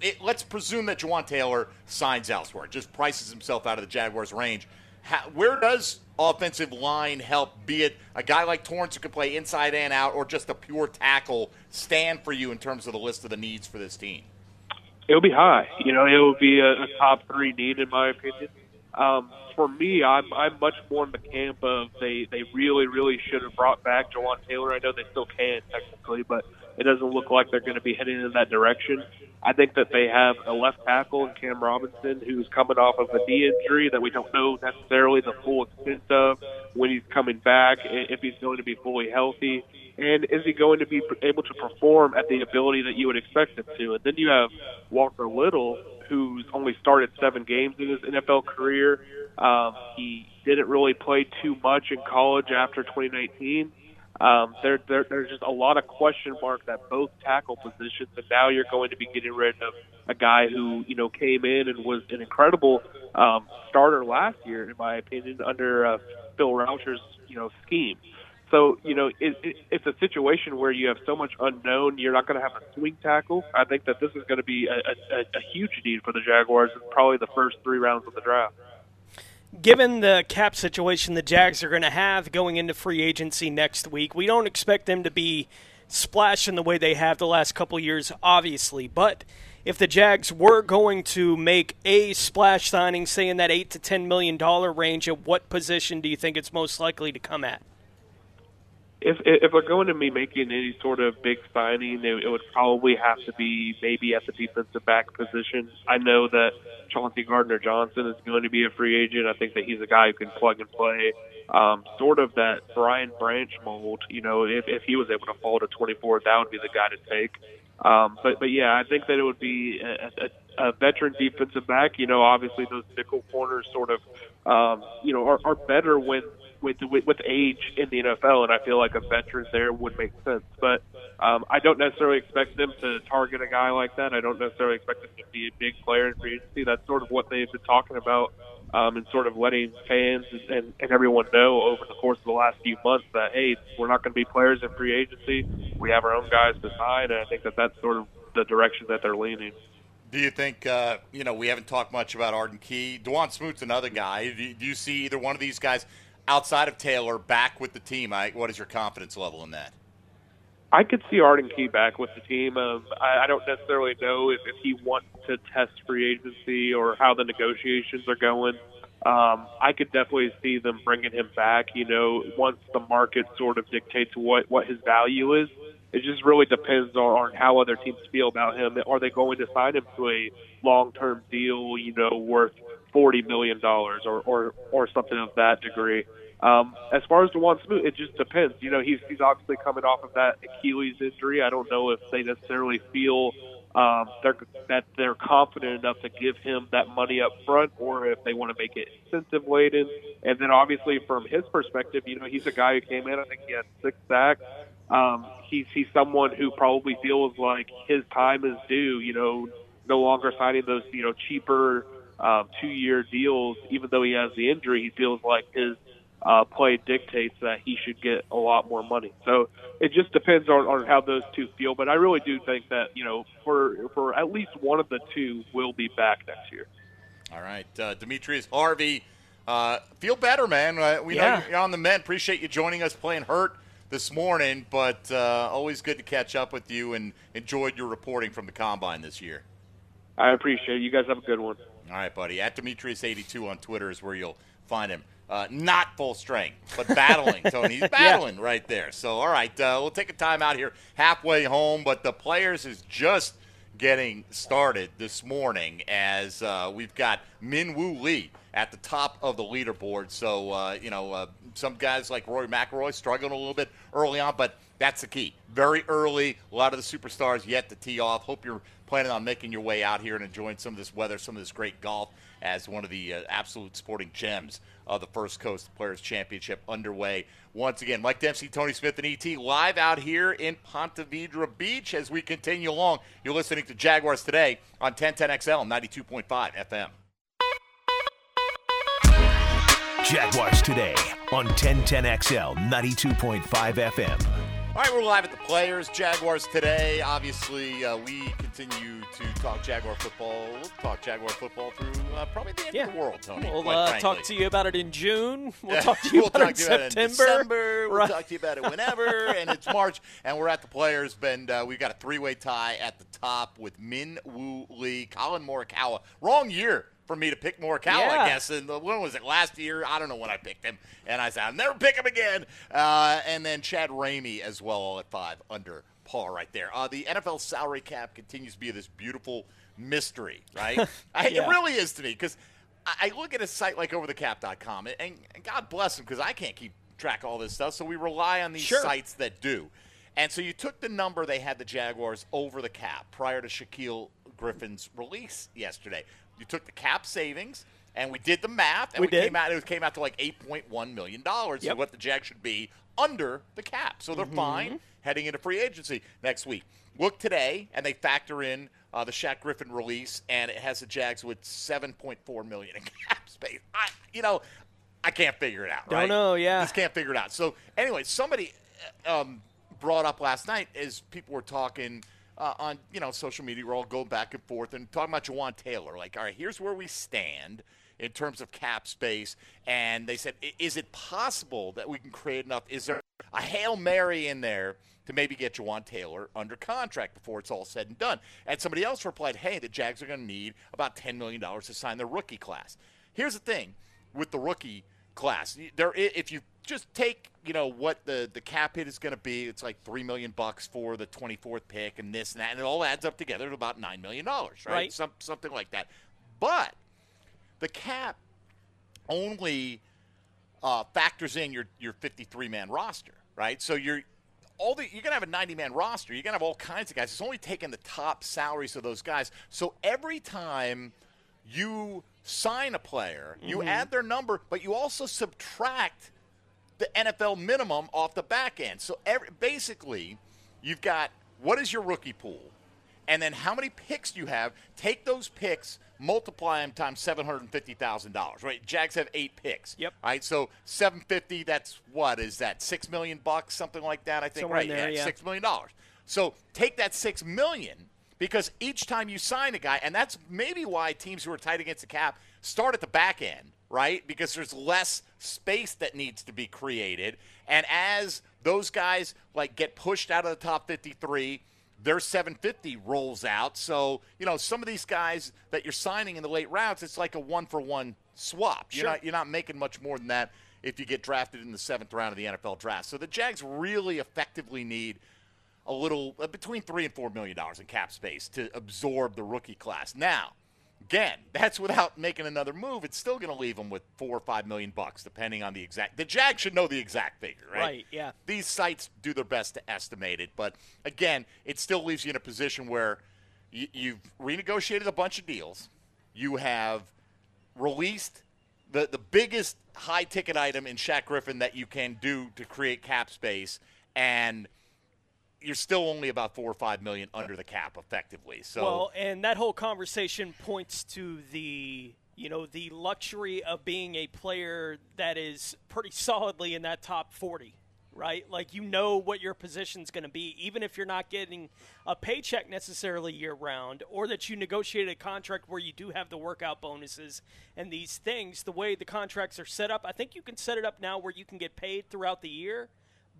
S5: it, let's presume that Jawaan Taylor signs elsewhere, just prices himself out of the Jaguars' range. How, where does offensive line help, be it a guy like Torrence who can play inside and out, or just a pure tackle, stand for you in terms of the list of the needs for this team?
S9: It would be high. You know, it would be a, a top three need in my opinion. Um, for me, I'm I'm much more in the camp of they they really really should have brought back Jawaan Taylor. I know they still can technically, but it doesn't look like they're going to be heading in that direction. I think that they have a left tackle in Cam Robinson who's coming off of a knee injury that we don't know necessarily the full extent of when he's coming back, if he's going to be fully healthy, and is he going to be able to perform at the ability that you would expect him to? And then you have Walker Little, who's only started seven games in his NFL career. Um, he didn't really play too much in college after 2019. Um, there, there, there's just a lot of question marks at both tackle positions, and now you're going to be getting rid of a guy who you know came in and was an incredible um, starter last year, in my opinion, under uh, Phil Rauscher's you know scheme. So you know it, it, it's a situation where you have so much unknown. You're not going to have a swing tackle. I think that this is going to be a, a, a huge need for the Jaguars probably the first three rounds of the draft.
S6: Given the cap situation the Jags are going to have going into free agency next week, we don't expect them to be splashing the way they have the last couple years, obviously. But if the Jags were going to make a splash signing, say in that eight to ten million dollar range, at what position do you think it's most likely to come at?
S9: If if we're going to be making any sort of big signing, it, it would probably have to be maybe at the defensive back position. I know that Chauncey Gardner Johnson is going to be a free agent. I think that he's a guy who can plug and play, um, sort of that Brian Branch mold. You know, if if he was able to fall to 24, that would be the guy to take. Um, but but yeah, I think that it would be a, a, a veteran defensive back. You know, obviously those nickel corners sort of, um, you know, are, are better when with, with with age in the NFL, and I feel like a veteran there would make sense. But um, I don't necessarily expect them to target a guy like that. I don't necessarily expect them to be a big player in free agency. That's sort of what they've been talking about, um, and sort of letting fans and, and, everyone know over the course of the last few months that hey, we're not going to be players in free agency. We have our own guys to sign, and I think that that's sort of the direction that they're leaning.
S5: Do you think, uh, you know, we haven't talked much about Arden Key. Dawuane Smoot's another guy. Do you, do you see either one of these guys outside of Taylor back with the team? I, what is your confidence level in that?
S9: I could see Arden Key back with the team. Um, I, I don't necessarily know if, if he wants to test free agency or how the negotiations are going. Um, I could definitely see them bringing him back. You know, once the market sort of dictates what what his value is, it just really depends on, on how other teams feel about him. Are they going to sign him to a long term deal? You know, worth forty million dollars or or or something of that degree. Um, as far as Dawuane Smoot, it just depends. You know, he's he's obviously coming off of that Achilles injury. I don't know if they necessarily feel um, they're, that they're confident enough to give him that money up front, or if they want to make it incentive laden. And then obviously from his perspective, you know, he's a guy who came in. I think he had six sacks. Um, he's he's someone who probably feels like his time is due. You know, no longer signing those you know cheaper um, two-year deals, even though he has the injury. He feels like his uh, play dictates that he should get a lot more money. So it just depends on, on how those two feel. But I really do think that you know for for at least one of the two will be back next year.
S5: All right, uh, Demetrius Harvey, uh, feel better, man. Uh, we know you're on the mend. Appreciate you joining us playing hurt this morning, but uh, always good to catch up with you and enjoyed your reporting from the combine this year.
S9: I appreciate it. You guys have a good one.
S5: All right, buddy. At Demetrius82 on Twitter is where you'll find him. Uh, not full strength, but battling, Tony. He's battling right there. So, all right, uh, we'll take a time out here halfway home, but the players is just getting started this morning as uh, we've got Min Woo Lee at the top of the leaderboard. So, uh, you know, uh, some guys like Roy McIlroy struggling a little bit early on, but That's the key. Very early, a lot of the superstars yet to tee off. Hope you're planning on making your way out here and enjoying some of this weather, some of this great golf as one of the uh, absolute sporting gems of the First Coast Players Championship underway. Once again, Mike Dempsey, Tony Smith, and ET live out here in Ponte Vedra Beach as we continue along. You're listening to Jaguars Today on 1010XL 92.5 FM.
S4: Jaguars today on 1010XL 92.5 FM.
S5: All right, we're live at the Players. Jaguars today. Obviously, uh, we continue to talk Jaguar football. We'll talk Jaguar football through uh, probably the end
S6: Yeah.
S5: of the world, Tony.
S6: We'll uh, talk to you about it in June. We'll talk to you
S5: we'll
S6: about it in
S5: to you about it in
S6: September.
S5: December. We'll
S6: Right.
S5: talk to you about it whenever, and it's March, and we're at the Players. And uh, we've got a three-way tie at the top with Min Woo Lee, Collin Morikawa. Wrong year for me to pick Morikawa,
S6: Yeah.
S5: I guess. And when was it? Last year? I don't know when I picked him, and I said I'll never pick him again. Uh, and then Chad Ramey as well, all at five under par right there. Uh, the NFL salary cap continues to be this beautiful mystery, right? I, It really is to me because I I look at a site like overthecap.com, and, and God bless them because I can't keep track of all this stuff. So we rely on these
S6: Sure.
S5: sites that do. And so you took the number they had the Jaguars over the cap prior to Shaquill Griffin's release yesterday. You took the cap savings, and we did the math, and
S6: We
S5: we, came out. It came out to like eight point one million dollars,
S6: Yep.
S5: what the Jag should be under the cap. So they're
S6: Mm-hmm.
S5: fine heading into free agency next week. Look today, and they factor in uh, the Shaq Griffin release, and it has the Jags with seven point four million in cap space. I, you know, I can't figure it out.
S6: Don't
S5: right?
S6: know, yeah.
S5: just can't figure it out. So anyway, somebody uh, um, brought up last night as people were talking. Uh, on you know social media, we're all going back and forth and talking about Jawaan Taylor. Like, all right, here's where we stand in terms of cap space. And they said, is it possible that we can create enough? Is there a hail mary in there to maybe get Jawaan Taylor under contract before it's all said and done? And somebody else replied, hey, the Jags are going to need about $10 million to sign their rookie class. Here's the thing with the rookie class. There, if you just take, you know, what the, the cap hit is going to be, it's like three million bucks for the 24th pick and this and that, and it all adds up together to about nine million dollars, right?
S6: Right.
S5: Some, something like that. But the cap only uh, factors in your your 53 man roster, right? So you're all the you're gonna have a 90 man roster. You're gonna have all kinds of guys. It's only taking the top salaries of those guys. So every time you sign a player, you mm-hmm. add their number, but you also subtract the NFL minimum off the back end. So every, basically, you've got what is your rookie pool, and then how many picks do you have? Take those picks, multiply them times seven hundred and fifty thousand dollars. Right? Jags have eight picks.
S6: Yep.
S5: All right. So seven fifty. That's what is that? Six million bucks, something like that. I think.
S6: Somewhere
S5: right.
S6: there, yeah.
S5: Six million dollars. So take that six million because each time you sign a guy, and that's maybe why teams who are tight against the cap start at the back end, right? Because there's less space that needs to be created, and as those guys like get pushed out of the top 53 their 750 rolls out. So, you know, some of these guys that you're signing in the late rounds, it's like a one for one swap. You're not you're not making much more than that if you get drafted in the seventh round of the NFL draft. So the Jags really effectively need a little uh, between three and four million dollars in cap space to absorb the rookie class. Now, again, that's without making another move. It's still going to leave them with four or five million bucks, depending on the exact. The Jags should know the exact figure, right?
S6: Right, yeah.
S5: These sites do their best to estimate it, but again, it still leaves you in a position where you, you've renegotiated a bunch of deals. You have released the, the biggest high ticket item in Shaq Griffin that you can do to create cap space, and you're still only about four or five million under the cap effectively. So
S6: Well, and that whole conversation points to the you know the luxury of being a player that is pretty solidly in that top 40 right? Like you know what your position's going to be even if you're not getting a paycheck necessarily year round or that you negotiated a contract where you do have the workout bonuses and these things. The way the contracts are set up i think you can set it up now where you can get paid throughout the year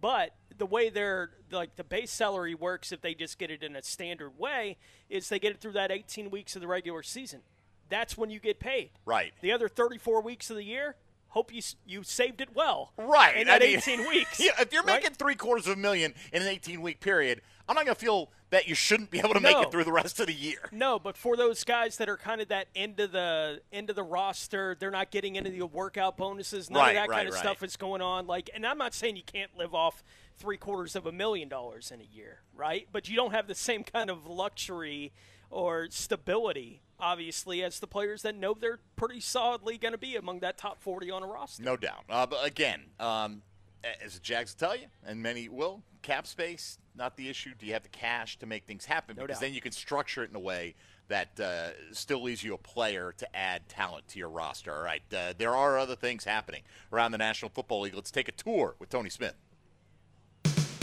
S6: but the way their like the base salary works, if they just get it in a standard way, is they get it through that 18 weeks of the regular season. That's when you get paid.
S5: Right.
S6: The other 34 weeks of the year, hope you you saved it well.
S5: Right.
S6: In
S5: I mean,
S6: 18 weeks.
S5: Yeah, if you're
S6: right?
S5: making three quarters of a million in an 18 week period, I'm not going to feel that you shouldn't be able to make it through the rest of the year.
S6: No, but for those guys that are kind of that end of the end of the roster, they're not getting any of the workout bonuses. None
S5: Right,
S6: of that
S5: right,
S6: kind of
S5: right.
S6: stuff is going on. Like, and I'm not saying you can't live off three quarters of a million dollars in a year, right? But you don't have the same kind of luxury or stability, obviously, as the players that know they're pretty solidly going to be among that top 40 on a roster.
S5: No doubt. Uh, but again, um, as the Jags tell you, and many will, cap space not the issue. Do you have the cash to make things happen?
S6: No
S5: because
S6: doubt.
S5: then you can structure it in a way that uh, still leaves you a player to add talent to your roster. All right, uh, there are other things happening around the National Football League. Let's take a tour with Tony Smith.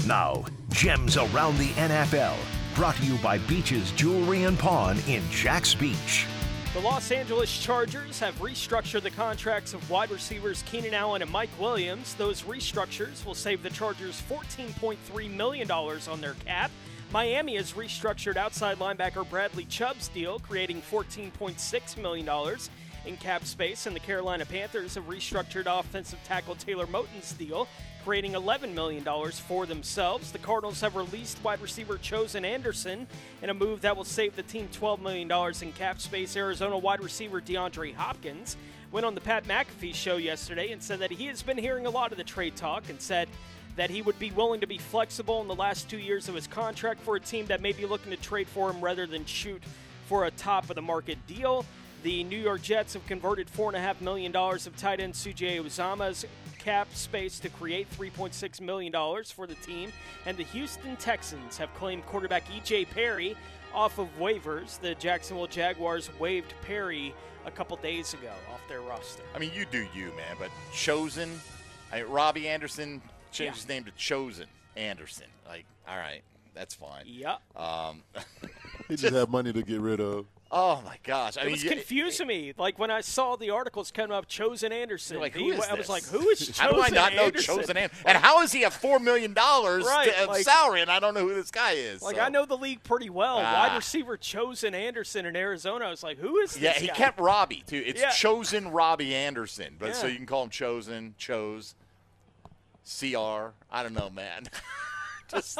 S4: Now, gems around the NFL. Brought to you by Beaches Jewelry and Pawn in Jax Beach.
S6: The Los Angeles Chargers have restructured the contracts of wide receivers Keenan Allen and Mike Williams. Those restructures will save the Chargers $14.3 million on their cap. Miami has restructured outside linebacker Bradley Chubb's deal, creating $14.6 million in cap space, and the Carolina Panthers have restructured offensive tackle Taylor Moton's deal, creating $11 million for themselves. The Cardinals have released wide receiver Chosen Anderson in a move that will save the team $12 million in cap space. Arizona wide receiver DeAndre Hopkins went on the Pat McAfee show yesterday and said that he has been hearing a lot of the trade talk and said that he would be willing to be flexible in the last two years of his contract for a team that may be looking to trade for him rather than shoot for a top of the market deal. The New York Jets have converted $4.5 million of tight end C.J. Uzomah's cap space to create $3.6 million for the team. And the Houston Texans have claimed quarterback E.J. Perry off of waivers. The Jacksonville Jaguars waived Perry a couple days ago off their roster.
S5: I mean, you do you, man. But Chosen, I Robbie Anderson changed
S6: Yeah.
S5: his name to Chosen Anderson. Like, all right, that's fine.
S6: Yep.
S5: Um,
S7: He just had money to get rid of.
S5: Oh my gosh, I
S6: It
S5: mean,
S6: was confusing me. Like when I saw the articles coming up, Chosen Anderson.
S5: You're
S6: he-
S5: who is
S6: I was like, who is Chosen
S5: How do I not know Chosen Anderson? And how is he at four million dollars
S6: Right, like-
S5: salary? And I don't know who this guy is.
S6: Like
S5: so.
S6: I know the league pretty well.
S5: Ah.
S6: Wide receiver Chosen Anderson in Arizona. I was like, who is this
S5: Yeah, he
S6: guy?
S5: kept Robbie too. It's
S6: Yeah.
S5: Chosen Robbie Anderson, but so you can call him Chosen, Chose, CR. I don't know, man. Just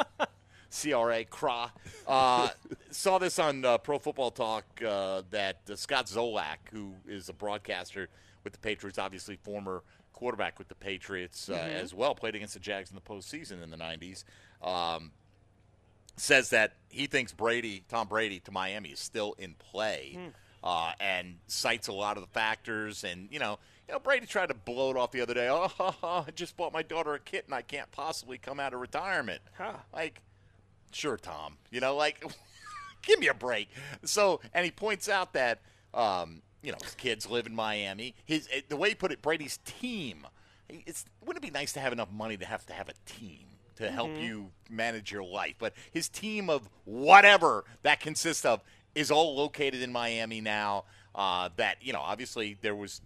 S5: CRA, CRA. Uh, saw this on uh, Pro Football Talk uh, that uh, Scott Zolak, who is a broadcaster with the Patriots, obviously former quarterback with the Patriots uh,
S6: Mm-hmm.
S5: as well, played against the Jags in the postseason in the '90s. Um, says that he thinks Brady, Tom Brady, to Miami is still in play, uh, and cites a lot of the factors. And you know, you know, Brady tried to blow it off the other day. Oh, I just bought my daughter a kitten. I can't possibly come out of retirement.
S6: Huh.
S5: Like, sure, Tom. You know, like, give me a break. So, and he points out that. Um, you know, his kids live in Miami. His eh, the way he put it, Brady's team. It's wouldn't it be nice to have enough money to have to have a team to help you manage your life? But his team of whatever that consists of is all located in Miami now. Uh, that you know, obviously there was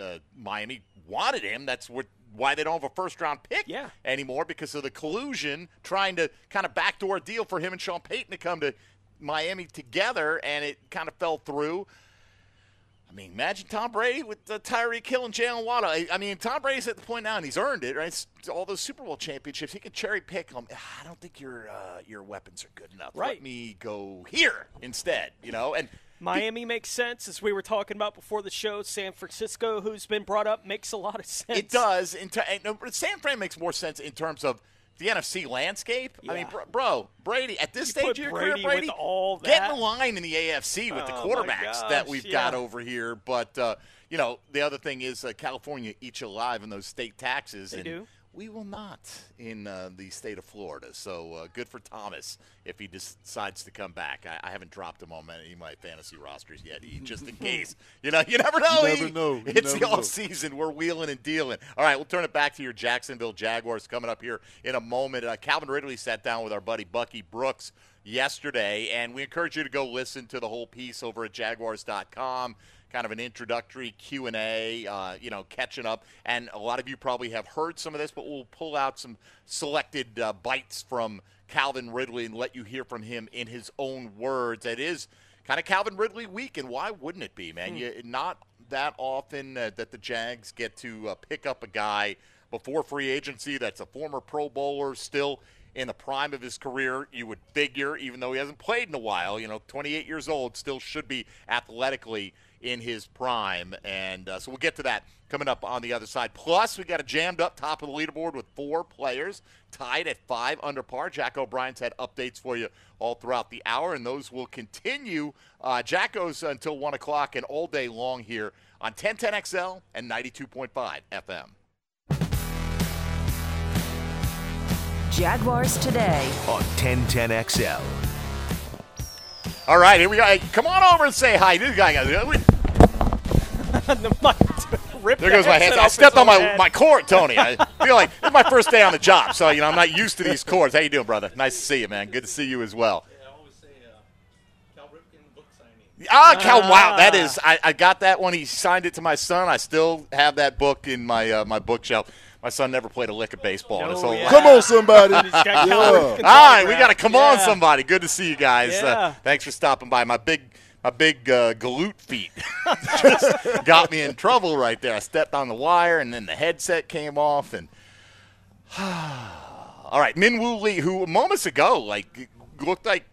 S5: uh, Miami wanted him. That's what why they don't have a first round pick
S6: Yeah.
S5: anymore because of the collusion trying to kind of backdoor a deal for him and Sean Payton to come to Miami together, and it kind of fell through. I mean, imagine Tom Brady with uh, Tyreek Hill and Jaylen Waddle. I, I mean, Tom Brady's at the point now, and he's earned it, right? It's all those Super Bowl championships. He can cherry pick them. I don't think your uh, your weapons are good enough.
S6: Right.
S5: Let me go here instead. You know, and
S6: Miami makes sense, as we were talking about before the show. San Francisco, who's been brought up, makes a lot of sense.
S5: It does. In ter- and, San Fran makes more sense in terms of the NFC landscape. I mean, bro, bro, Brady at this
S6: You
S5: stage of your
S6: Brady
S5: career, Brady,
S6: all
S5: get in line in the AFC with the
S6: Oh, my
S5: quarterbacks that we've got over here. But uh, you know, the other thing is uh, California eats alive in those state taxes.
S6: They
S5: and
S6: do.
S5: We will not in uh, the state of Florida. So uh, good for Thomas if he decides to come back. I, I haven't dropped him on any of my fantasy rosters yet, E, just in case. You know, you never know.
S7: You never
S5: E.
S7: know. You
S5: It's the
S7: never know.
S5: off season. We're wheeling and dealing. All right, we'll turn it back to your Jacksonville Jaguars coming up here in a moment. Uh, Calvin Ridley sat down with our buddy Bucky Brooks yesterday, and we encourage you to go listen to the whole piece over at Jaguars.com. Kind of an introductory Q and A, uh, you know, catching up. And a lot of you probably have heard some of this, but we'll pull out some selected uh, bites from Calvin Ridley and let you hear from him in his own words. It is kind of Calvin Ridley week, and why wouldn't it be, man? You, not that often uh, that the Jags get to uh, pick up a guy before free agency that's a former Pro Bowler, still in the prime of his career. You would figure, even though he hasn't played in a while, you know, 28 years old, still should be athletically in his prime. And uh, so we'll get to that coming up on the other side. Plus, we got a jammed up top of the leaderboard with four players tied at five under par. Jack O'Brien's had updates for you all throughout the hour, and those will continue. Uh, Jack goes until 1 o'clock and all day long here on 1010XL and 92.5 FM.
S10: Jaguars today.
S4: on 1010XL.
S5: All right, here we go. Come on over and say hi. This guy, got
S6: the mic ripped
S5: there goes my
S6: headset
S5: hands. I stepped on my,
S6: head.
S5: my cord, Tony. I feel like it's my first day on the job, so you know I'm not used to these cords. How you doing, brother? Nice to see you, man. Good to see you as well. Ah, Cal! Wow, that is. I, I got that when he signed it to my son. I still have that book in my uh, my bookshelf. My son never played a lick of baseball in his whole
S6: yeah.
S5: life.
S7: Come on, somebody.
S6: He's got Cal
S7: Yeah.
S6: Ripken's
S5: All right, we got to come on, somebody. Good to see you guys. Uh, thanks for stopping by. My big, my big uh, galoot feet just got me in trouble right there. I stepped on the wire, and then the headset came off. And all right, Min Minwoo Lee, who moments ago like looked like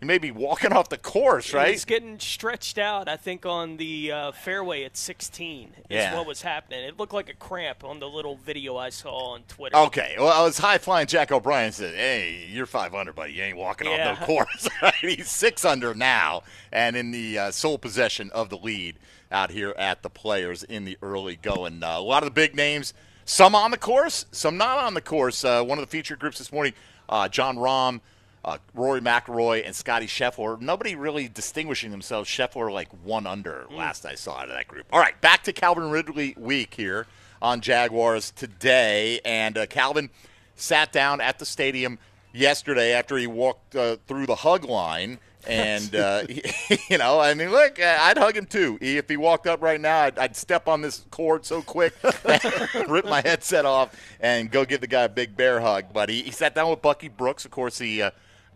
S5: he may be walking off the course, right?
S6: He's getting stretched out, I think, on the uh, fairway at 16 is
S5: Yeah.
S6: what was happening. It looked like a cramp on the little video I saw on Twitter.
S5: Okay, well, I was high flying. Jack O'Brien said, "Hey, you're 500, buddy. You ain't walking
S6: Yeah.
S5: off no course." Right? He's six under now, and in the uh, sole possession of the lead out here at the Players in the early going. Uh, a lot of the big names, some on the course, some not on the course. Uh, one of the featured groups this morning, uh, Jon Rahm. Uh, Rory McIlroy and Scottie Scheffler. Nobody really distinguishing themselves. Scheffler like one under last I saw out of that group. All right, back to Calvin Ridley week here on Jaguars today, and uh, Calvin sat down at the stadium yesterday after he walked uh, through the hug line. And, uh, you know, I mean, look, uh, I'd hug him too. If he walked up right now, I'd, I'd step on this cord so quick, rip my headset off, and go give the guy a big bear hug. But he, he sat down with Bucky Brooks, of course, the uh,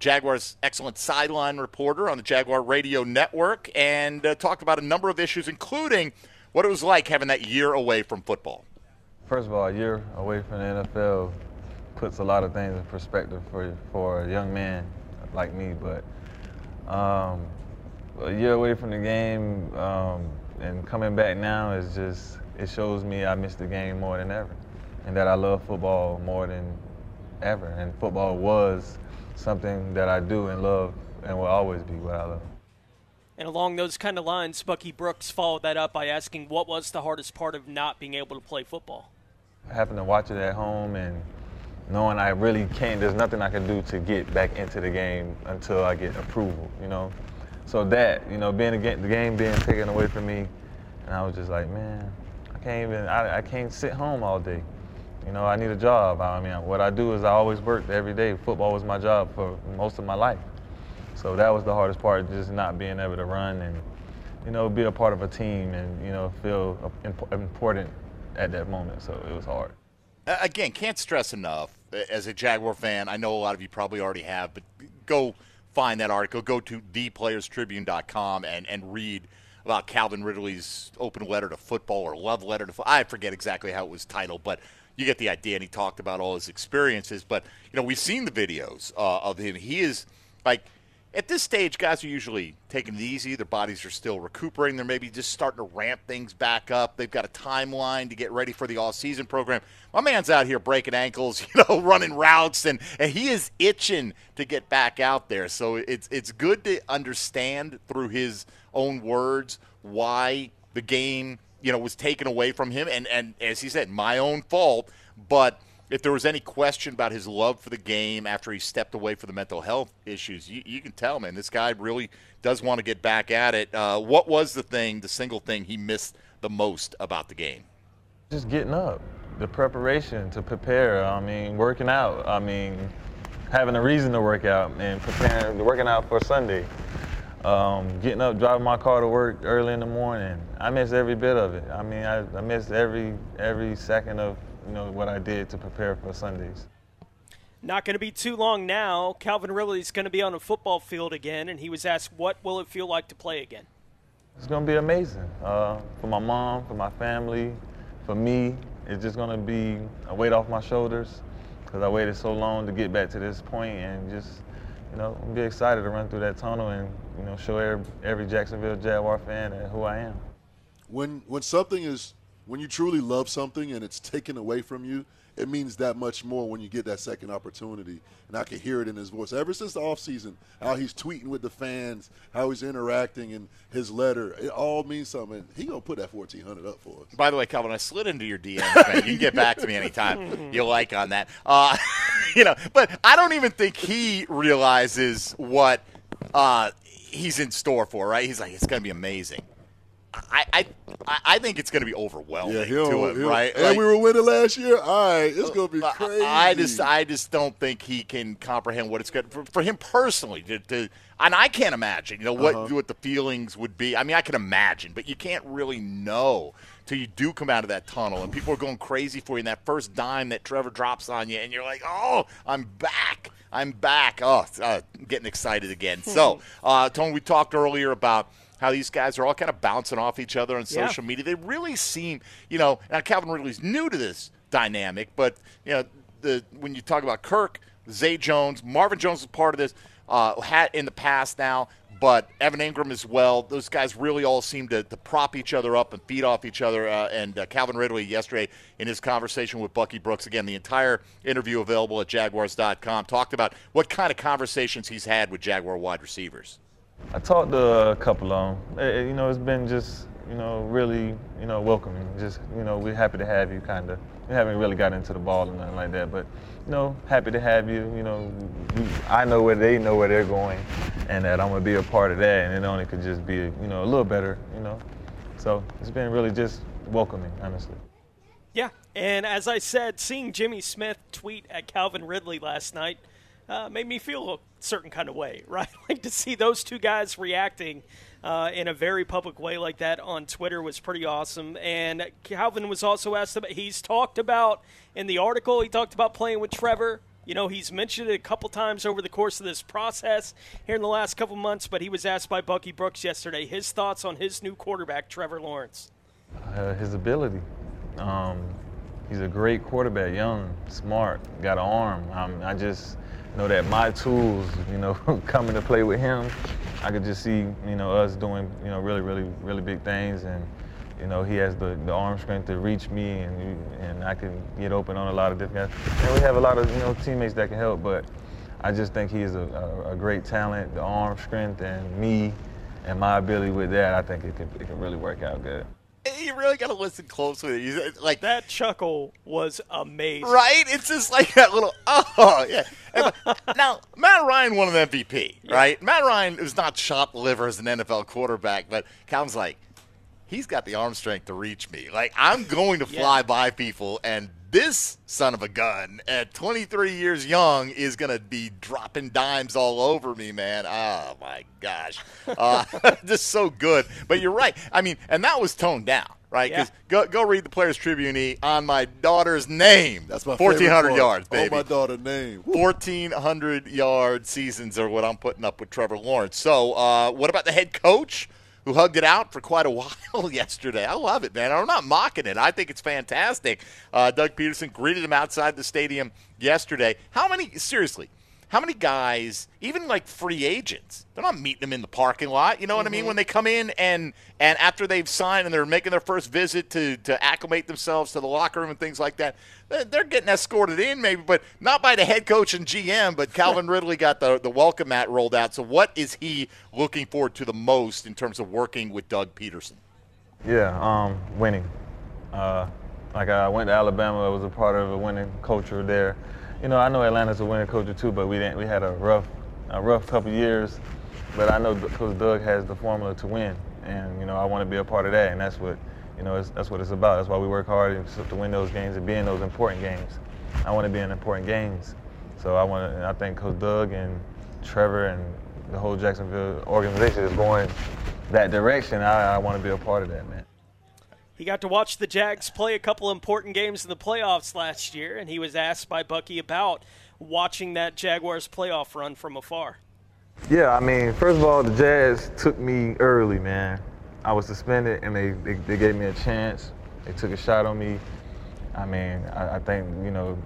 S5: Jaguars' excellent sideline reporter on the Jaguar Radio Network, and uh, talked about a number of issues, including what it was like having that year away from football.
S11: First of all, a year away from the NFL puts a lot of things in perspective for for a young man like me. But um, a year away from the game um, and coming back now is just it shows me I miss the game more than ever, and that I love football more than ever. And football was something that I do and love and will always be what I love.
S6: And along those kind of lines, Bucky Brooks followed that up by asking, what was the hardest part of not being able to play football?
S11: having to watch it at home and knowing I really can't, there's nothing I can do to get back into the game until I get approval, you know. So that, you know, being again, the game being taken away from me, and I was just like, man, I can't even, I, I can't sit home all day. You know, I need a job. I mean, what I do is I always worked every day. Football was my job for most of my life. So that was the hardest part, just not being able to run and, you know, be a part of a team and, you know, feel important at that moment. So it was hard.
S5: Again, can't stress enough as a Jaguar fan. I know a lot of you probably already have, but go find that article. Go to theplayerstribune.com and, and read about Calvin Ridley's open letter to football or love letter to football. I forget exactly how it was titled, but you get the idea. And he talked about all his experiences. But, you know, we've seen the videos uh, of him. He is like – at this stage, guys are usually taking it easy. Their bodies are still recuperating. They're maybe just starting to ramp things back up. They've got a timeline to get ready for the all-season program. My man's out here breaking ankles, you know, running routes, and, and he is itching to get back out there. So it's it's good to understand through his own words why the game, you know, was taken away from him, and and as he said, my own fault, but if there was any question about his love for the game after he stepped away for the mental health issues, you, you can tell, man, this guy really does want to get back at it. Uh, what was the thing, the single thing he missed the most about the game?
S11: Just getting up, the preparation to prepare. I mean, working out. I mean, having a reason to work out and preparing, working out for Sunday. Um, getting up, driving my car to work early in the morning. I miss every bit of it. I mean, I, I miss every every second of you know what I did to prepare for Sundays.
S6: Not going to be too long now. Calvin Ridley's going to be on a football field again, and he was asked, what will it feel like to play again?
S11: It's gonna be amazing uh, for my mom, for my family, for me. It's just gonna be a weight off my shoulders. because I waited so long to get back to this point and just, you know, be excited to run through that tunnel and, you know, show every, every Jacksonville Jaguar fan who I am.
S7: When when something is when you truly love something and it's taken away from you, it means that much more when you get that second opportunity. And I can hear it in his voice. Ever since the offseason, how he's tweeting with the fans, how he's interacting, and his letter, it all means something. He gonna put that fourteen hundred up for us.
S5: By the way, Calvin, I slid into your DMs, man. You can get back to me anytime you like on that. Uh, you know, but I don't even think he realizes what uh, he's in store for. Right? He's like, it's going to be amazing. I, I, I think it's going to be overwhelming
S7: Yeah, he'll,
S5: to him, right?
S7: And
S5: Like-
S7: we were winning last year. All right, it's gonna be crazy.
S5: I just, I just don't think he can comprehend what it's going for, for him personally. To, to, and I can't imagine, you know, what
S7: Uh-huh.
S5: what the feelings would be. I mean, I can imagine, but you can't really know till you do come out of that tunnel and people are going crazy for you. And that first dime that Trevor drops on you, and you're like, oh, I'm back. I'm back. Oh, uh, getting excited again. So, uh, Tony, we talked earlier about how these guys are all kind of bouncing off each other on
S6: Yeah.
S5: social media. They really seem, you know, now Calvin Ridley's new to this dynamic, but you know, the when you talk about Kirk, Zay Jones, Marvin Jones is part of this, uh, had in the past now, but Evan Engram as well. Those guys really all seem to, to prop each other up and feed off each other. Uh, and uh, Calvin Ridley yesterday in his conversation with Bucky Brooks, again, the entire interview available at Jaguars.com, talked about what kind of conversations he's had with Jaguar wide receivers.
S11: I talked to a couple of them. You know, it's been just, you know, really, you know, welcoming. Just, you know, we're happy to have you, kind of. We haven't really got into the ball or nothing like that, but, you know, happy to have you. You know, I know where they know where they're going, and that I'm gonna be a part of that, and it only could just be, you know, a little better, you know. So it's been really just welcoming, honestly.
S6: Yeah, and as I said, seeing Jimmy Smith tweet at Calvin Ridley last night uh, made me feel a certain kind of way, right? Like to see those two guys reacting uh, in a very public way like that on Twitter was pretty awesome. And Calvin was also asked about. He's talked about in the article. He talked about playing with Trevor. You know, he's mentioned it a couple times over the course of this process here in the last couple months. But he was asked by Bucky Brooks yesterday his thoughts on his new quarterback, Trevor Lawrence.
S11: uh, his ability. Um, he's a great quarterback, young, smart, got an arm. Um, I just know that my tools, you know, coming to play with him, I could just see, you know, us doing, you know, really, really, really big things. And, you know, he has the, the arm strength to reach me, and and I can get open on a lot of different guys. And we have a lot of, you know, teammates that can help, but I just think he is a, a, a great talent, the arm strength, and me and my ability with that, I think it can, it can really work out good.
S5: You really got to listen closely. You- Like
S6: That chuckle was amazing.
S5: Right? It's just like that little oh yeah. Now Matt Ryan won an MVP, right? Matt Ryan was not chopped liver as an NFL quarterback, but Calvin's like, he's got the arm strength to reach me. Like I'm going to fly by people, and this son of a gun at 23 years young is going to be dropping dimes all over me, man. Oh my gosh, uh, just so good. But you're right. I mean, and that was toned down. Right, 'Cause go go read the Players Tribune E on my daughter's name.
S7: That's my
S5: fourteen hundred
S7: favorite part.
S5: yards,
S7: Oh,
S5: baby.
S7: my daughter name. Woo.
S5: 1,400 yard seasons are what I'm putting up with Trevor Lawrence. So, uh, what about the head coach who hugged it out for quite a while yesterday? I love it, man. I'm not mocking it. I think it's fantastic. Uh, Doug Pederson greeted him outside the stadium yesterday. How many, seriously, how many guys, even like free agents, they're not meeting them in the parking lot. You know what I mean? When they come in and and after they've signed and they're making their first visit to to acclimate themselves to the locker room and things like that, they're- they're getting escorted in maybe, but not by the head coach and GM. But Calvin Ridley got the the welcome mat rolled out. So what is he looking forward to the most in terms of working with Doug Pederson?
S11: Yeah, um, winning. Uh, like I went to Alabama, I was a part of a winning culture there. You know, I know Atlanta's a winning culture too, but we didn't. We had a rough, a rough couple years. But I know Coach Doug has the formula to win, and you know I want to be a part of that, and that's what, you know, it's, that's what it's about. That's why we work hard to win those games and be in those important games. I want to be in important games, so I want. to I think Coach Doug and Trevor and the whole Jacksonville organization is going that direction. I, I want to be a part of that, man.
S6: He got to watch the Jags play a couple important games in the playoffs last year, and he was asked by Bucky about watching that Jaguars playoff run from afar.
S11: Yeah, I mean, first of all, the Jags took me early, man. I was suspended, and they, they, they gave me a chance. They took a shot on me. I mean, I, I think, you know,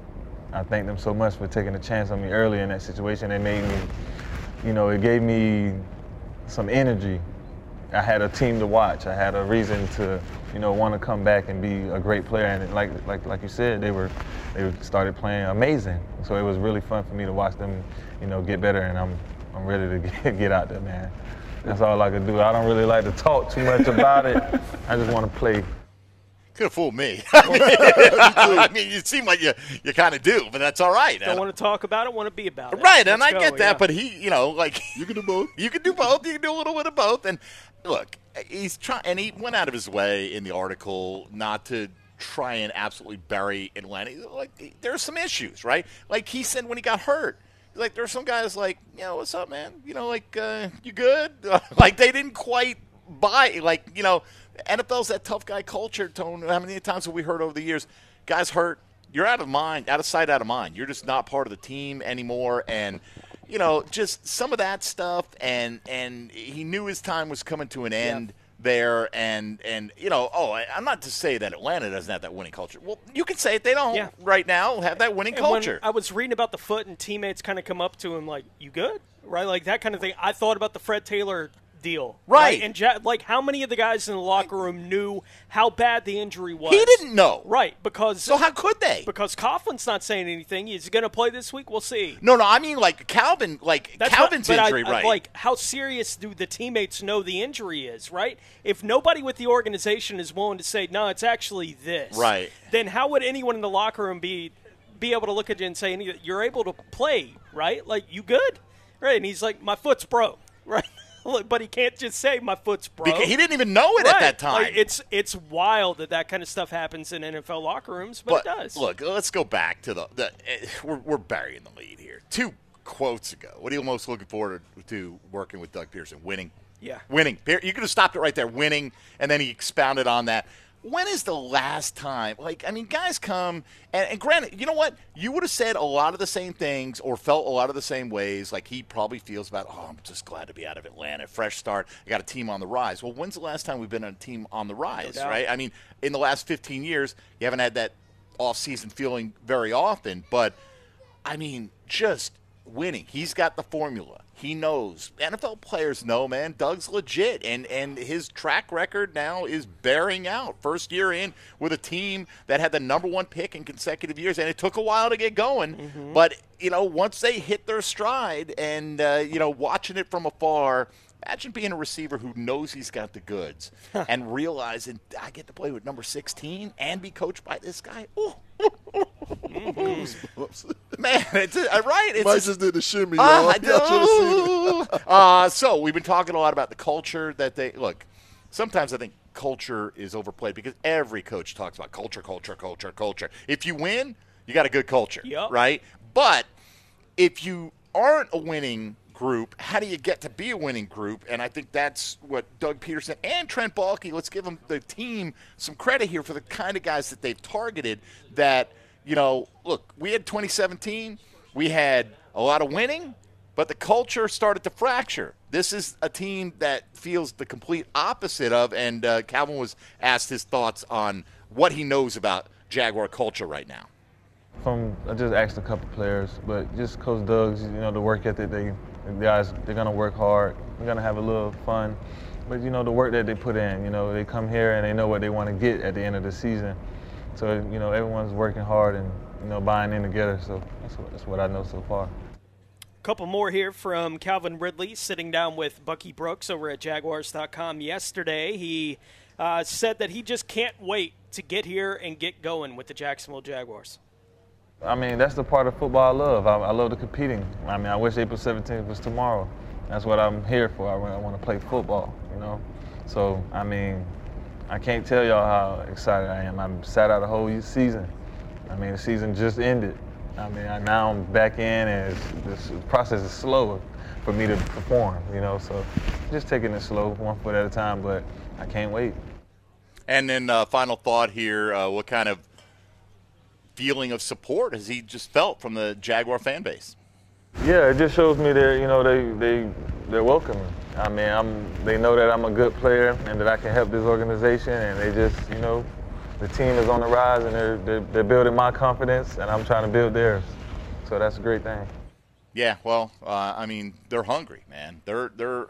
S11: I thank them so much for taking a chance on me early in that situation. It made me, you know, it gave me some energy. I had a team to watch. I had a reason to, you know, want to come back and be a great player. And like like like you said, they were they started playing amazing. So it was really fun for me to watch them, you know, get better. And I'm I'm ready to get, get out there, man. That's all I can do. I don't really like to talk too much about it. I just want to play.
S5: Could have fooled me. I mean, you seem like you, you kind of do, but that's all right.
S6: Don't want to talk about it, want to be about it.
S5: Right, and
S6: Let's
S5: I
S6: go,
S5: get that,
S6: yeah.
S5: but he, you know, like
S7: You can do both.
S5: you can do both. You can do a little bit of both. And look, he's trying, and he went out of his way in the article not to try and absolutely bury Atlanta. Like there's some issues, right? Like he said when he got hurt. Like there's some guys like, you know, what's up, man? You know, like uh, you good? like they didn't quite buy. Like you know, NFL's that tough guy culture. Tone. How many times have we heard over the years? Guys hurt. You're out of mind, out of sight, out of mind. You're just not part of the team anymore, and you know, just some of that stuff. And and he knew his time was coming to an end there, and and you know, oh, I, I'm not to say that Atlanta doesn't have that winning culture. Well, you could say it. They don't
S6: Yeah.
S5: right now have that winning
S6: And
S5: culture.
S6: I was reading about the foot, and teammates kind of come up to him like, "You good?" Right, like that kind of thing. I thought about the Fred Taylor deal,
S5: Right.
S6: And ja- like, how many of the guys in the locker room knew how bad the injury was?
S5: he didn't know.
S6: right? Because
S5: So how could they?
S6: because Coughlin's not saying anything. He's going to play this week. We'll see.
S5: No, no, I mean like Calvin, like
S6: That's
S5: Calvin's
S6: I-
S5: injury,
S6: I-
S5: right?
S6: Like, how serious do the teammates know the injury is, right? If nobody with the organization is willing to say, no, it's actually this,
S5: Right.
S6: Then how would anyone in the locker room be be able to look at you and say, you're able to play, right? Like, you good, right? And he's like, my foot's broke, right? But he can't just say my foot's broke.
S5: Because he didn't even know it at that time.
S6: Like, it's it's wild that that kind of stuff happens in NFL locker rooms, but,
S5: But
S6: it does.
S5: look, let's go back to the. the eh, we're, we're burying the lead here. Two quotes ago. What are you most looking forward to working with Doug Pederson? Winning.
S6: Yeah.
S5: Winning. You could have stopped it right there. Winning, and then he expounded on that. When is the last time? Like, I mean, guys come, and, and granted, you know what? You would have said a lot of the same things or felt a lot of the same ways, like he probably feels about, oh, I'm just glad to be out of Atlanta. Fresh start. I got a team on the rise. Well, when's the last time we've been on a team on the rise,
S6: doubt.
S5: right? I mean, in the last 15 years, you haven't had that off-season feeling very often, but I mean, just winning. He's got the formula. He knows. NFL players know, man. Doug's legit, and and his track record now is bearing out. First year in with a team that had the number one pick in consecutive years, and it took a while to get going. But you know, once they hit their stride, and uh, you know, watching it from afar. Imagine being a receiver who knows he's got the goods and realizing I get to play with number 16 and be coached by this guy. Ooh,
S7: Whoops.
S5: man, it's uh, right. It's
S7: Mike just did the shimmy, y'all.
S5: I
S7: Y'all should have seen it.
S5: do. uh, so we've been talking a lot about the culture that they look. Sometimes I think culture is overplayed because every coach talks about culture, culture, culture, culture. If you win, you got a good culture,
S6: Yup.
S5: right? But if you aren't a winning group, how do you get to be a winning group? And I think that's what Doug Pederson and Trent Baalke, let's give them the team some credit here for the kind of guys that they've targeted that, you know, look, we had 2017, we had a lot of winning, but the culture started to fracture. This is a team that feels the complete opposite of, and uh, Calvin was asked his thoughts on what he knows about Jaguar culture right now.
S11: From I just asked a couple players, but just Coach Doug's, you know, the work ethic. They, the guys, they're gonna work hard. They're gonna have a little fun, but you know, the work that they put in. You know, they come here and they know what they want to get at the end of the season. So you know, everyone's working hard and you know, buying in together. So that's what, that's what I know so far.
S6: A couple more here from Calvin Ridley sitting down with Bucky Brooks over at Jaguars.com yesterday. He uh, said that he just can't wait to get here and get going with the Jacksonville Jaguars.
S11: I mean, that's the part of football I love. I, I love the competing. I mean, I wish April 17th was tomorrow. That's what I'm here for. I, I want to play football, you know. So, I mean, I can't tell y'all how excited I am. I'm sat out a whole season. I mean, the season just ended. I mean, I, now I'm back in, and this process is slow for me to perform, you know. So, just taking it slow, one foot at a time. But I can't wait.
S5: And then uh, final thought here: uh, what kind of feeling of support has he just felt from the Jaguar fan base?
S11: Yeah, it just shows me that you know they they they're welcoming. I mean, I'm they know that I'm a good player and that I can help this organization, and they just you know the team is on the rise and they're, they're, they're building my confidence and I'm trying to build theirs. So that's a great thing.
S5: Yeah, well, uh, I mean, they're hungry, man. They're they're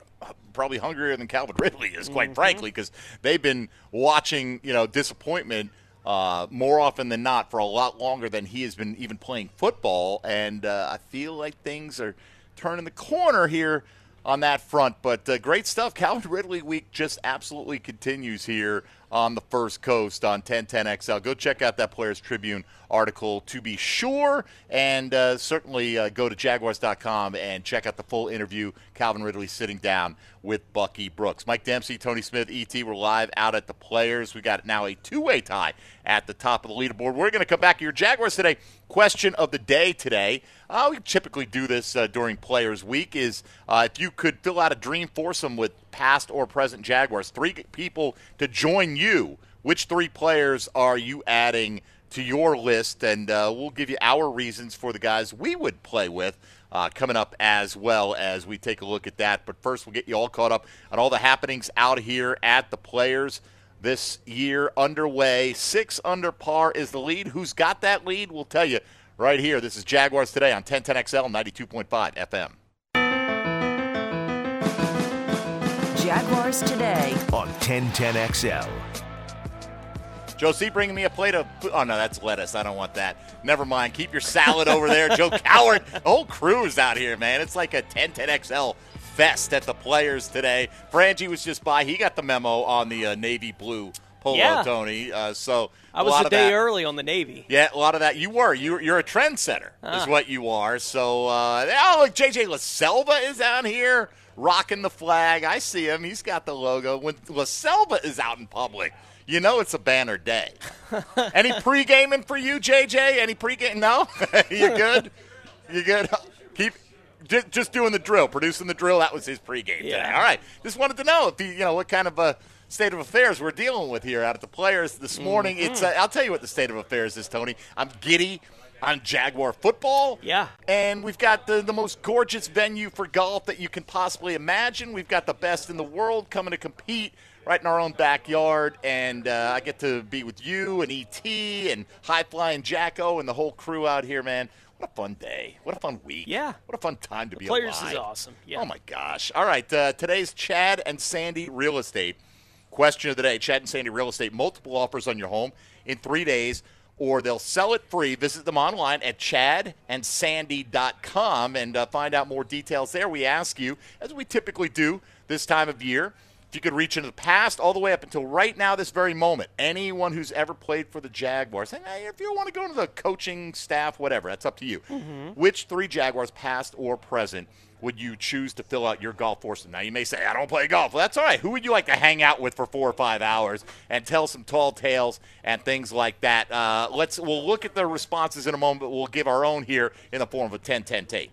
S5: probably hungrier than Calvin Ridley is, quite
S6: Mhm.
S5: frankly, because they've been watching, you know, disappointment uh, more often than not for a lot longer than he has been even playing football, and uh, I feel like things are turning the corner here on that front. But uh, great stuff. Calvin Ridley week just absolutely continues here on the First Coast on 1010XL. Go check out that Players Tribune article to be sure, and uh, certainly uh, go to Jaguars.com and check out the full interview. Calvin Ridley sitting down with Bucky Brooks. Mike Dempsey, Tony Smith, ET, we're live out at the Players. We got now a two way tie at the top of the leaderboard. We're going to come back to your Jaguars today. Question of the day today. Uh, we typically do this uh, during Players Week. Is uh, if you could fill out a dream foursome with past or present Jaguars, three people to join you. Which three players are you adding to your list? And uh, we'll give you our reasons for the guys we would play with. Uh, coming up as well as we take a look at that. But first, we'll get you all caught up on all the happenings out here at the players this year underway. Six under par is the lead. Who's got that lead? We'll tell you right here. This is Jaguars today on 1010XL 92.5 FM.
S10: Jaguars today.
S4: on 1010XL.
S5: Joe C bringing me a plate of. Oh no, that's lettuce. I don't want that. Never mind. Keep your salad over there, Joe Coward. The whole crew is out here, man. It's like a 1010XL fest at the players today. Frangie was just by. He got the memo on the uh, navy blue polo,
S6: Yeah.
S5: Tony. Uh, so
S6: I was
S5: lot
S6: a
S5: of
S6: day
S5: that-
S6: early on the Navy.
S5: Yeah, a lot of that. You were. You're, you're a trendsetter,
S6: Ah.
S5: is what you are. So, uh, oh, look, JJ LaSelva is down here rocking the flag. I see him. He's got the logo. When LaSelva is out in public, you know it's a banner day. Any pre gaming for you, JJ? Any pre game? No? you good? You good? Keep. Just, doing the drill, producing the drill. That was his pregame today. All right. Just wanted to know if you, you know what kind of a state of affairs we're dealing with here out at the players this morning. It's uh, I'll tell you what the state of affairs is, Tony. I'm giddy on Jaguar football.
S6: Yeah.
S5: And we've got the, the most gorgeous venue for golf that you can possibly imagine. We've got the best in the world coming to compete right in our own backyard. And uh, I get to be with you and ET and High Flying Jacko and the whole crew out here, man. What a fun day. What a fun week.
S6: Yeah.
S5: What a fun time to be
S6: Players
S5: alive.
S6: Players is awesome. Yeah.
S5: Oh, my gosh. All right. Uh, today's Chad and Sandy Real Estate. Question of the day Chad and Sandy Real Estate. Multiple offers on your home in three days, or they'll sell it free. Visit them online at chadandsandy.com and uh, find out more details there. We ask you, as we typically do this time of year, if you could reach into the past all the way up until right now, this very moment, anyone who's ever played for the Jaguars, and hey, if you want to go into the coaching staff, whatever, that's up to you. Which three Jaguars, past or present, would you choose to fill out your golf foursome? Now, you may say, I don't play golf. Well, that's all right. Who would you like to hang out with for four or five hours and tell some tall tales and things like that? Uh, let's We'll look at the responses in a moment, but we'll give our own here in the form of a 10 10 take.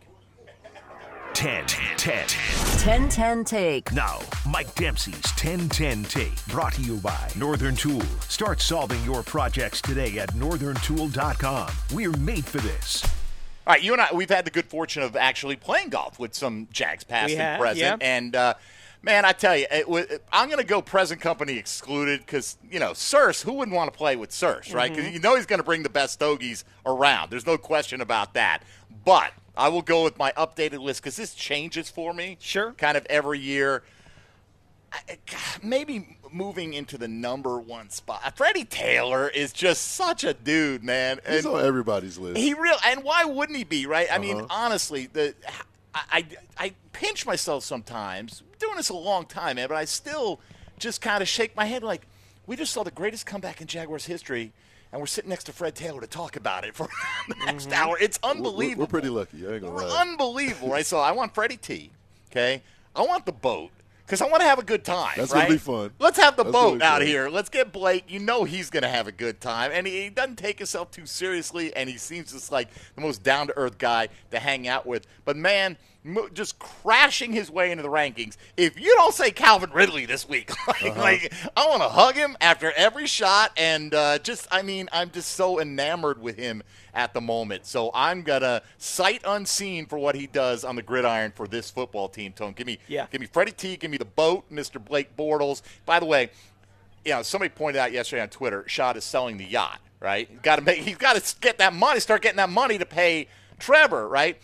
S4: 10 10.
S10: 10 10 take.
S4: Now, Mike Dempsey's 1010 Take, brought to you by Northern Tool. Start solving your projects today at northerntool.com. We're made for this.
S5: All right, you and I, we've had the good fortune of actually playing golf with some Jags past
S6: We
S5: and
S6: have,
S5: present.
S6: yeah.
S5: And, uh, man, I tell you, I'm going to go present company excluded because, you know, Sirs, who wouldn't want to play with Sirs, right? Because
S6: Mhm.
S5: you know he's going to bring the best stogies around. There's no question about that. But I will go with my updated list because this changes for me.
S6: Sure.
S5: Kind of every year. I- maybe moving into the number one spot. Freddie Taylor is just such a dude, man.
S7: He's
S5: And-
S7: on everybody's list.
S5: he real and why wouldn't he be right? I mean,
S7: Uh-huh.
S5: honestly, the I, I I pinch myself sometimes doing this a long time, man, but I still just kind of shake my head like we just saw the greatest comeback in Jaguars history, and we're sitting next to Fred Taylor to talk about it for the next hour. It's
S7: We're- we're-
S5: unbelievable.
S7: We're, pretty lucky. I ain't gonna
S5: We're
S7: lie.
S5: unbelievable, right? So I want Freddie T. Okay, I want the boat because I want to have a good time.
S7: That's
S5: right?
S7: gonna be fun.
S5: Let's have the
S7: That's
S5: boat out
S7: fun.
S5: here. Let's get Blake. You know he's going to have a good time, and he, he doesn't take himself too seriously, and he seems just like the most down to earth guy to hang out with. But man, mo- just crashing his way into the rankings. If you don't say Calvin Ridley this week, like,
S7: Uh-huh.
S5: like, I want to hug him after every shot, and uh, just I mean I'm just so enamored with him at the moment. So I'm gonna sight unseen for what he does on the gridiron for this football team. Tone, give me
S6: Yeah.
S5: give me Freddie T, give me the boat, Mr. Blake Bortles. By the way, you know, somebody pointed out yesterday on Twitter, Shad is selling the yacht, right? Got to make, he's got to get that money, start getting that money to pay Trevor, right?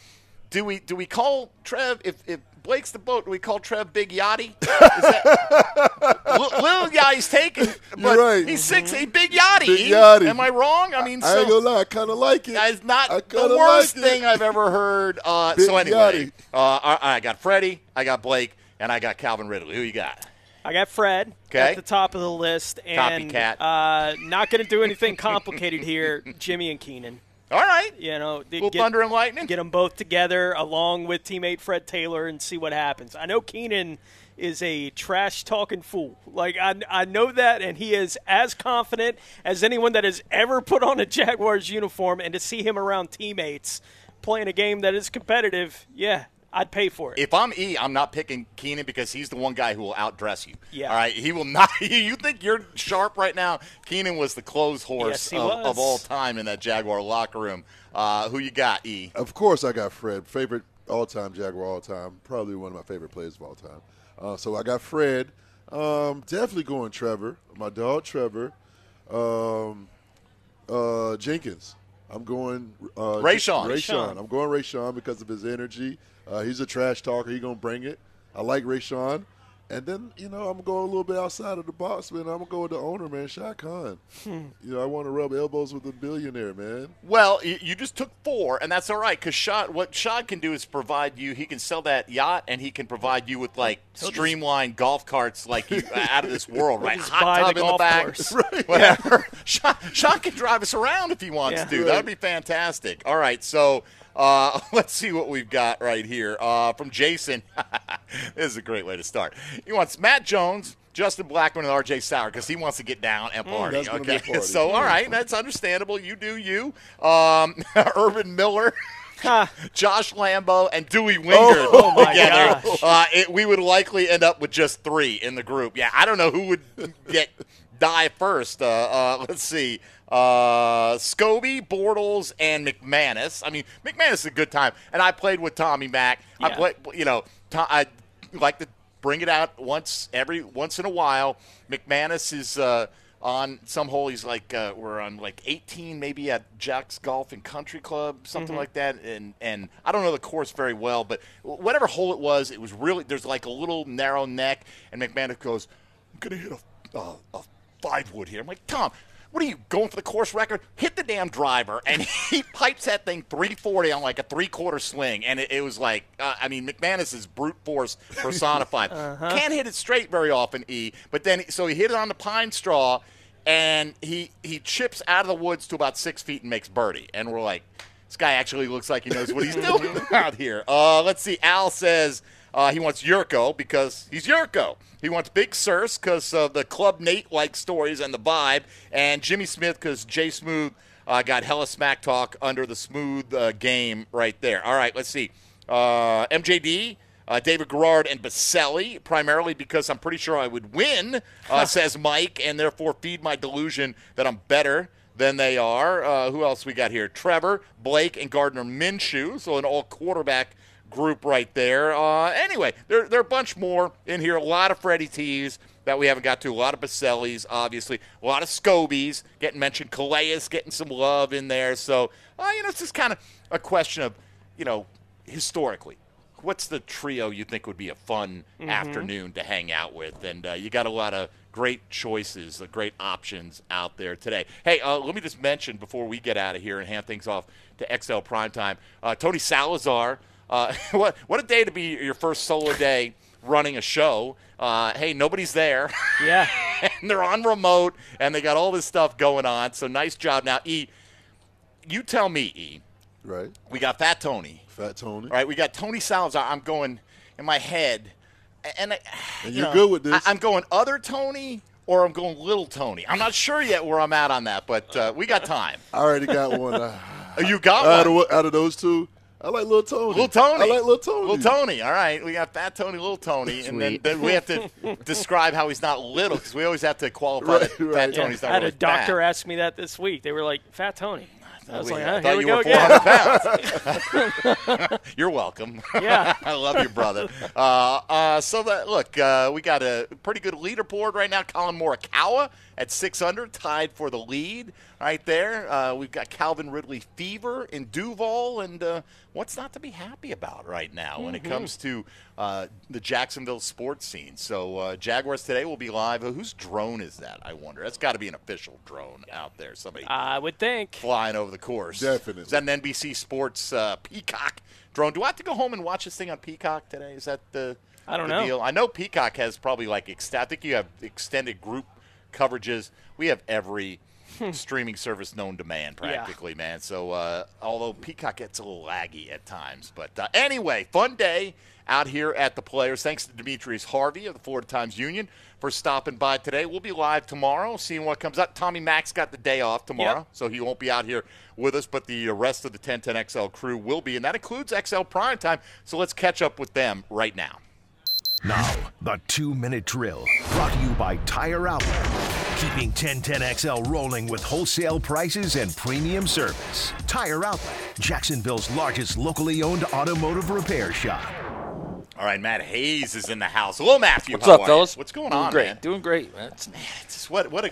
S5: Do we do we call Trev if if Blake's the boat? Do we call Trev Big Yachty? Is that, Li- little Yachty's taken, but
S7: right.
S5: he's six, a Big Yachty.
S7: Big Yachty.
S5: Am I wrong? I mean,
S7: I
S5: so,
S7: ain't gonna lie, I kind of like it.
S5: That's not the worst
S7: like
S5: thing I've ever heard. Uh,
S7: Big
S5: so anyway, uh, I, I got Freddie, I got Blake, and I got Calvin Ridley. Who you got?
S6: I got Fred
S5: Okay.
S6: at the top of the list, and
S5: Copycat.
S6: uh, not going to do anything complicated here. Jimmy and Keenan.
S5: All right.
S6: You know,
S5: Little thunder and lightning.
S6: Get them both together along with teammate Fred Taylor and see what happens. I know Keenan is a trash talking fool. Like I, I know that, and he is as confident as anyone that has ever put on a Jaguars uniform. And to see him around teammates playing a game that is competitive, yeah, I'd pay for it.
S5: If I'm E, I'm not picking Keenan because he's the one guy who will outdress you.
S6: Yeah.
S5: All right. He will not. You think you're sharp right now? Keenan was the clothes horse
S6: Yes,
S5: of, of all time in that Jaguar locker room. Uh, who you got, E?
S7: Of course, I got Fred, favorite all-time Jaguar all time, probably one of my favorite players of all time. Uh, so I got Fred. Um, definitely going Trevor, my dog Trevor. Um, uh, Jenkins. I'm going uh,
S5: Rayshawn.
S7: Rayshawn. I'm going Rayshawn because of his energy. Uh, he's a trash talker. He's gonna bring it. I like Rayshawn. And then, you know, I'm gonna go a little bit outside of the box, man. I'm gonna go with the owner, man, Shad Khan.
S5: Hmm.
S7: You know, I want to rub elbows with a billionaire, man.
S5: Well, you, you just took four, and that's all right because Shad, what Shad can do is provide you. He can sell that yacht, and he can provide you with like streamlined golf carts, like you, out of this world, right? Hot tub
S6: the
S5: in the
S6: golf
S5: back,
S6: course.
S5: whatever. Shad, Shad can drive us around if he wants
S6: Yeah.
S5: to. That would be fantastic. All right, so. Uh, let's see what we've got right here uh, from Jason. this is a great way to start. He wants Matt Jones, Justin Blackmon, and R.J. Soward because he wants to get down and party.
S7: that's gonna be a
S5: okay,
S7: party.
S5: so all right, that's understandable. You do you. Um, Urban Miller. Josh Lambo and Dewey Winger
S6: Oh, my
S5: together. Uh, it, we would likely end up with just three in the group. Yeah, I don't know who would get die first. Uh, uh, let's see. Uh, Scobee, Bortles, and McManus. I mean, McManus is a good time, and I played with Tommy Mack. I
S6: Yeah.
S5: played, you know, I like to bring it out once every once in a while. McManus is uh, on some hole. He's like uh, we're on like 18, maybe at Jax Golf and Country Club, something like that. And and I don't know the course very well, but whatever hole it was, it was really there's like a little narrow neck, and McManus goes, "I'm gonna hit a, a, a five wood here." I'm like, Tom. What are you going for the course record? Hit the damn driver, and he pipes that thing 340 on like a three quarter swing, and it, it was like, uh, I mean, McManus is brute force personified. Can't hit it straight very often, E. But then, so he hit it on the pine straw, and he he chips out of the woods to about six feet and makes birdie, and we're like, this guy actually looks like he knows what he's doing out here. Uh, let's see. Al says uh, he wants Yurko because he's Yurko. He wants Big Sirs because of the Club Nate like stories and the vibe, and Jimmy Smith because Jay Smooth uh, got hella smack talk under the smooth uh, game right there. All right, let's see. Uh, MJD. Uh, David Garrard and Boselli, primarily because I'm pretty sure I would win, uh, says Mike, and therefore feed my delusion that I'm better than they are. Uh, who else we got here? Trevor, Blake, and Gardner Minshew. So an all quarterback group right there. Uh, anyway, there, there are a bunch more in here. A lot of Freddie T's that we haven't got to. A lot of Bosellis, obviously. A lot of Scobees getting mentioned. Calais getting some love in there. So, uh, you know, it's just kind of a question of, you know, historically. What's the trio you think would be a fun afternoon to hang out with? And uh, you got a lot of great choices, uh, great options out there today. Hey, uh, let me just mention before we get out of here and hand things off to XL Primetime, uh, Tony Salazar. Uh, what what a day to be your first solo day running a show. Uh, hey, nobody's there.
S6: Yeah.
S5: and they're on remote, and they got all this stuff going on. So nice job. Now, E, you tell me, E.
S7: Right.
S5: We got Fat Tony.
S7: Fat Tony.
S5: All right, we got Tony Salazar. I'm going in my head, and, I,
S7: And
S5: you
S7: you're
S5: know,
S7: good with this.
S5: I, am going other Tony or I'm going little Tony. I'm not sure yet where I'm at on that, but uh, we got time.
S7: I already got one. Uh,
S5: you got
S7: out,
S5: one.
S7: of, out of those two, I like Little Tony.
S5: Little Tony.
S7: I like Little Tony.
S5: Little Tony. All right, we got Fat Tony, Little Tony, and then, then we have to describe how he's not little because we always have to qualify
S7: Right,
S5: that
S7: right.
S5: Fat
S7: Yeah,
S5: Tony's
S6: I had
S5: really
S6: a doctor
S5: fat.
S6: ask me that this week. They were like, "Fat Tony." I was
S5: We-
S6: like,
S5: I
S6: oh,
S5: thought
S6: here we
S5: you
S6: go
S5: were
S6: again.
S5: 400 pounds. You're welcome.
S6: Yeah.
S5: I love you, brother. Uh, uh, so that look, uh, we got a pretty good leaderboard right now. Collin Morikawa at 600, tied for the lead right there. Uh, we've got Calvin Ridley Fever in Duval, and uh, what's not to be happy about right now when it
S6: Mhm.
S5: comes to uh, the Jacksonville sports scene. So uh, Jaguars today will be live. Whose drone is that? I wonder. That's got to be an official drone out there. Somebody
S6: I would think.
S5: flying over the course.
S7: Definitely.
S5: Is that an NBC Sports uh, Peacock drone? Do I have to go home and watch this thing on Peacock today? Is that the
S6: I don't
S5: the
S6: know.
S5: Deal? I know Peacock has probably like ext- I think you have extended group coverages. We have every streaming service known to man
S6: Yeah.
S5: practically, man. So uh, although Peacock gets a little laggy at times, but uh, anyway, fun day out here at the Players. Thanks to Demetrius Harvey of the Florida Times Union for stopping by today. We'll be live tomorrow, seeing what comes up. Tommy Max got the day off tomorrow,
S6: Yep.
S5: so he won't be out here with us, but the rest of the 1010XL crew will be, and that includes XL Prime Time. So let's catch up with them right now.
S4: Now, the two minute drill brought to you by Tire Outlet. Keeping 1010XL rolling with wholesale prices and premium service. Tire Outlet, Jacksonville's largest locally owned automotive repair shop.
S5: All right, Matt Hayes is in the house. Hello, Matthew.
S12: What's
S5: How
S12: up,
S5: are
S12: fellas?
S5: What's going
S12: Doing
S5: on,
S12: great.
S5: man?
S12: Doing great, man. It's-
S5: It's just what what a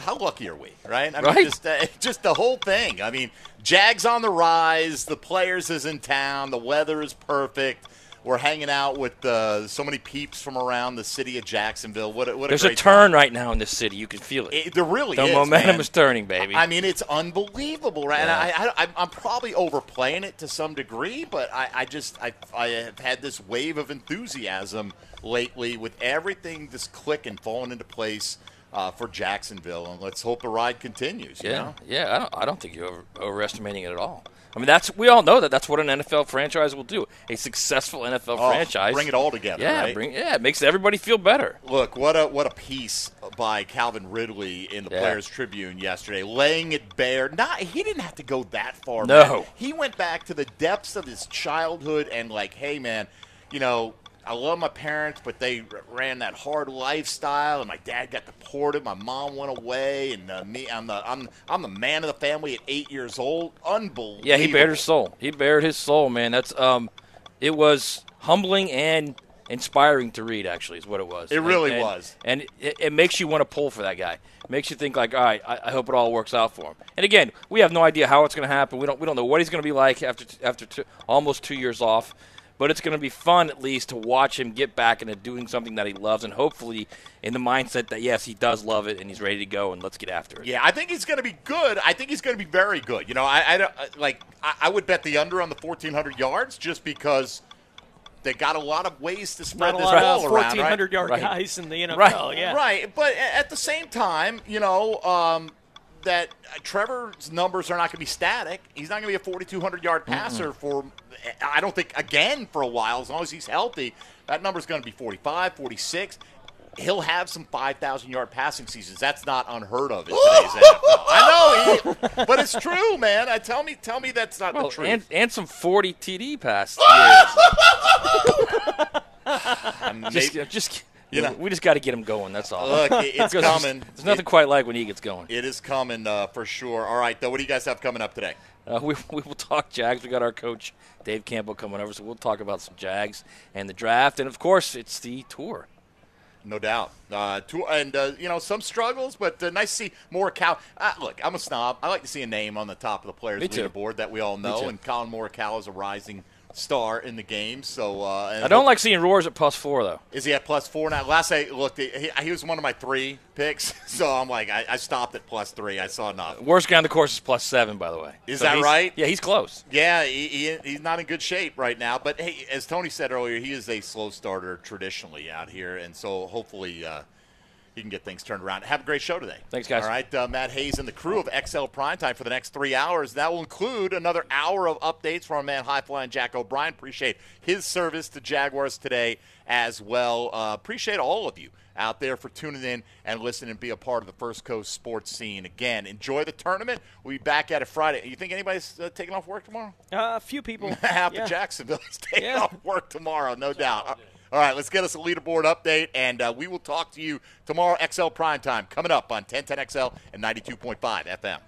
S5: how lucky are we, right? I mean,
S12: Right?
S5: just uh, just the whole thing. I mean, Jags on the rise. The players is in town. The weather is perfect. We're hanging out with uh, so many peeps from around the city of Jacksonville. What a, what
S12: There's
S5: a
S12: a
S5: great
S12: turn right now in this city. You can feel it.
S5: It, there really
S12: the
S5: is.
S12: momentum
S5: man.
S12: is turning, baby.
S5: I mean, it's unbelievable, right?
S12: Yeah.
S5: And I, I, I'm probably overplaying it to some degree, but I, I just I, I have had this wave of enthusiasm lately with everything just clicking, falling into place uh, for Jacksonville, and let's hope the ride continues. you
S12: yeah,
S5: know?
S12: yeah. I don't. I don't think you're over, overestimating it at all. I mean, that's we all know that that's what an NFL franchise will do. A successful NFL
S5: Oh,
S12: franchise,
S5: bring it all together,
S12: Yeah,
S5: right?
S12: bring yeah. It makes everybody feel better.
S5: Look, what a what a piece by Calvin Ridley in the
S12: Yeah.
S5: Players Tribune yesterday, laying it bare. Not he didn't have to go that far.
S12: No.
S5: man. he went back to the depths of his childhood and like, hey man, you know. I love my parents, but they ran that hard lifestyle, and my dad got deported. My mom went away, and uh, me, I'm the I'm I'm the man of the family at eight years old. Unbelievable.
S12: Yeah, he bared his soul. He bared his soul, man. That's um, it was humbling and inspiring to read. Actually, is what it was.
S5: It really
S12: And- and-
S5: was.
S12: and it, it makes you want to pull for that guy. It makes you think like, all right, I, I hope it all works out for him. And again, we have no idea how it's going to happen. We don't we don't know what he's going to be like after after two, almost two years off. But it's going to be fun at least to watch him get back into doing something that he loves, and hopefully in the mindset that yes, he does love it and he's ready to go and let's get after it.
S5: Yeah, I think he's going to be good. I think he's going to be very good. You know, I, I don't like. I, I would bet the under on the 1,400 yards just because they got a lot of ways to spread
S6: Not a
S5: this
S6: lot
S5: ball
S6: of
S5: around.
S6: 1,400
S5: right?
S6: yard
S12: Right.
S6: guys in the NFL.
S5: Right,
S6: Yeah.
S5: right. But at the same time, you know, um, that uh, Trevor's numbers are not going to be static. He's not going to be a 4,200 yard passer for, I don't think, again, for a while, as long as he's healthy. That number's going to be 45, 46. He'll have some 5,000 yard passing seasons. That's not unheard of in today's NFL. I know, he, but it's true, man. I tell me, tell me that's not
S12: Well,
S5: the truth.
S12: and and some forty TD passes.
S5: And
S12: just,
S5: maybe-
S12: just
S5: you know-
S12: we just got to get him going. That's all.
S5: Look, it's coming.
S12: There's, there's nothing
S5: It-
S12: quite like when he gets going.
S5: it is coming uh, for sure. All right, though. What do you guys have coming up today?
S12: Uh, we, we will talk Jags. We got our coach Dave Campbell coming over, so we'll talk about some Jags and the draft, and of course it's the tour.
S5: No doubt. Uh, to, and, uh, you know, some struggles, but uh, nice to see Morikawa. Uh, look, I'm a snob. I like to see a name on the top of the players' leaderboard that we all know. And Collin Morikawa is a rising star in the game. So uh,
S12: I don't like seeing Rory's at plus four though.
S5: Is he at plus four now? Last I looked, he, he was one of my three picks. So I'm like, I, I stopped at plus three. I saw enough.
S12: Worst guy on the course is plus seven, by the way.
S5: Is
S12: So
S5: that right?
S12: Yeah, he's close.
S5: Yeah, he, he, he's not in good shape right now. But hey, as Tony said earlier, he is a slow starter traditionally out here, and so hopefully uh, he can get things turned around. Have a great show today.
S12: Thanks, guys.
S5: All right, uh, Matt Hayes and the crew of XL Primetime for the next three hours. That will include another hour of updates from our man High Flying Jack O'Brien. Appreciate his service to Jaguars today as well. Uh, appreciate all of you out there for tuning in and listening and be a part of the First Coast sports scene. Again, enjoy the tournament. We'll be back at it Friday. You think anybody's uh, taking off work tomorrow?
S6: Uh, a few people.
S5: Half
S6: yeah.
S5: of Jacksonville is taking
S6: Yeah.
S5: off work tomorrow, no doubt. All right, let's get us a leaderboard update, and uh, we will talk to you tomorrow. XL Prime Time coming up on 1010XL and 92.5 FM.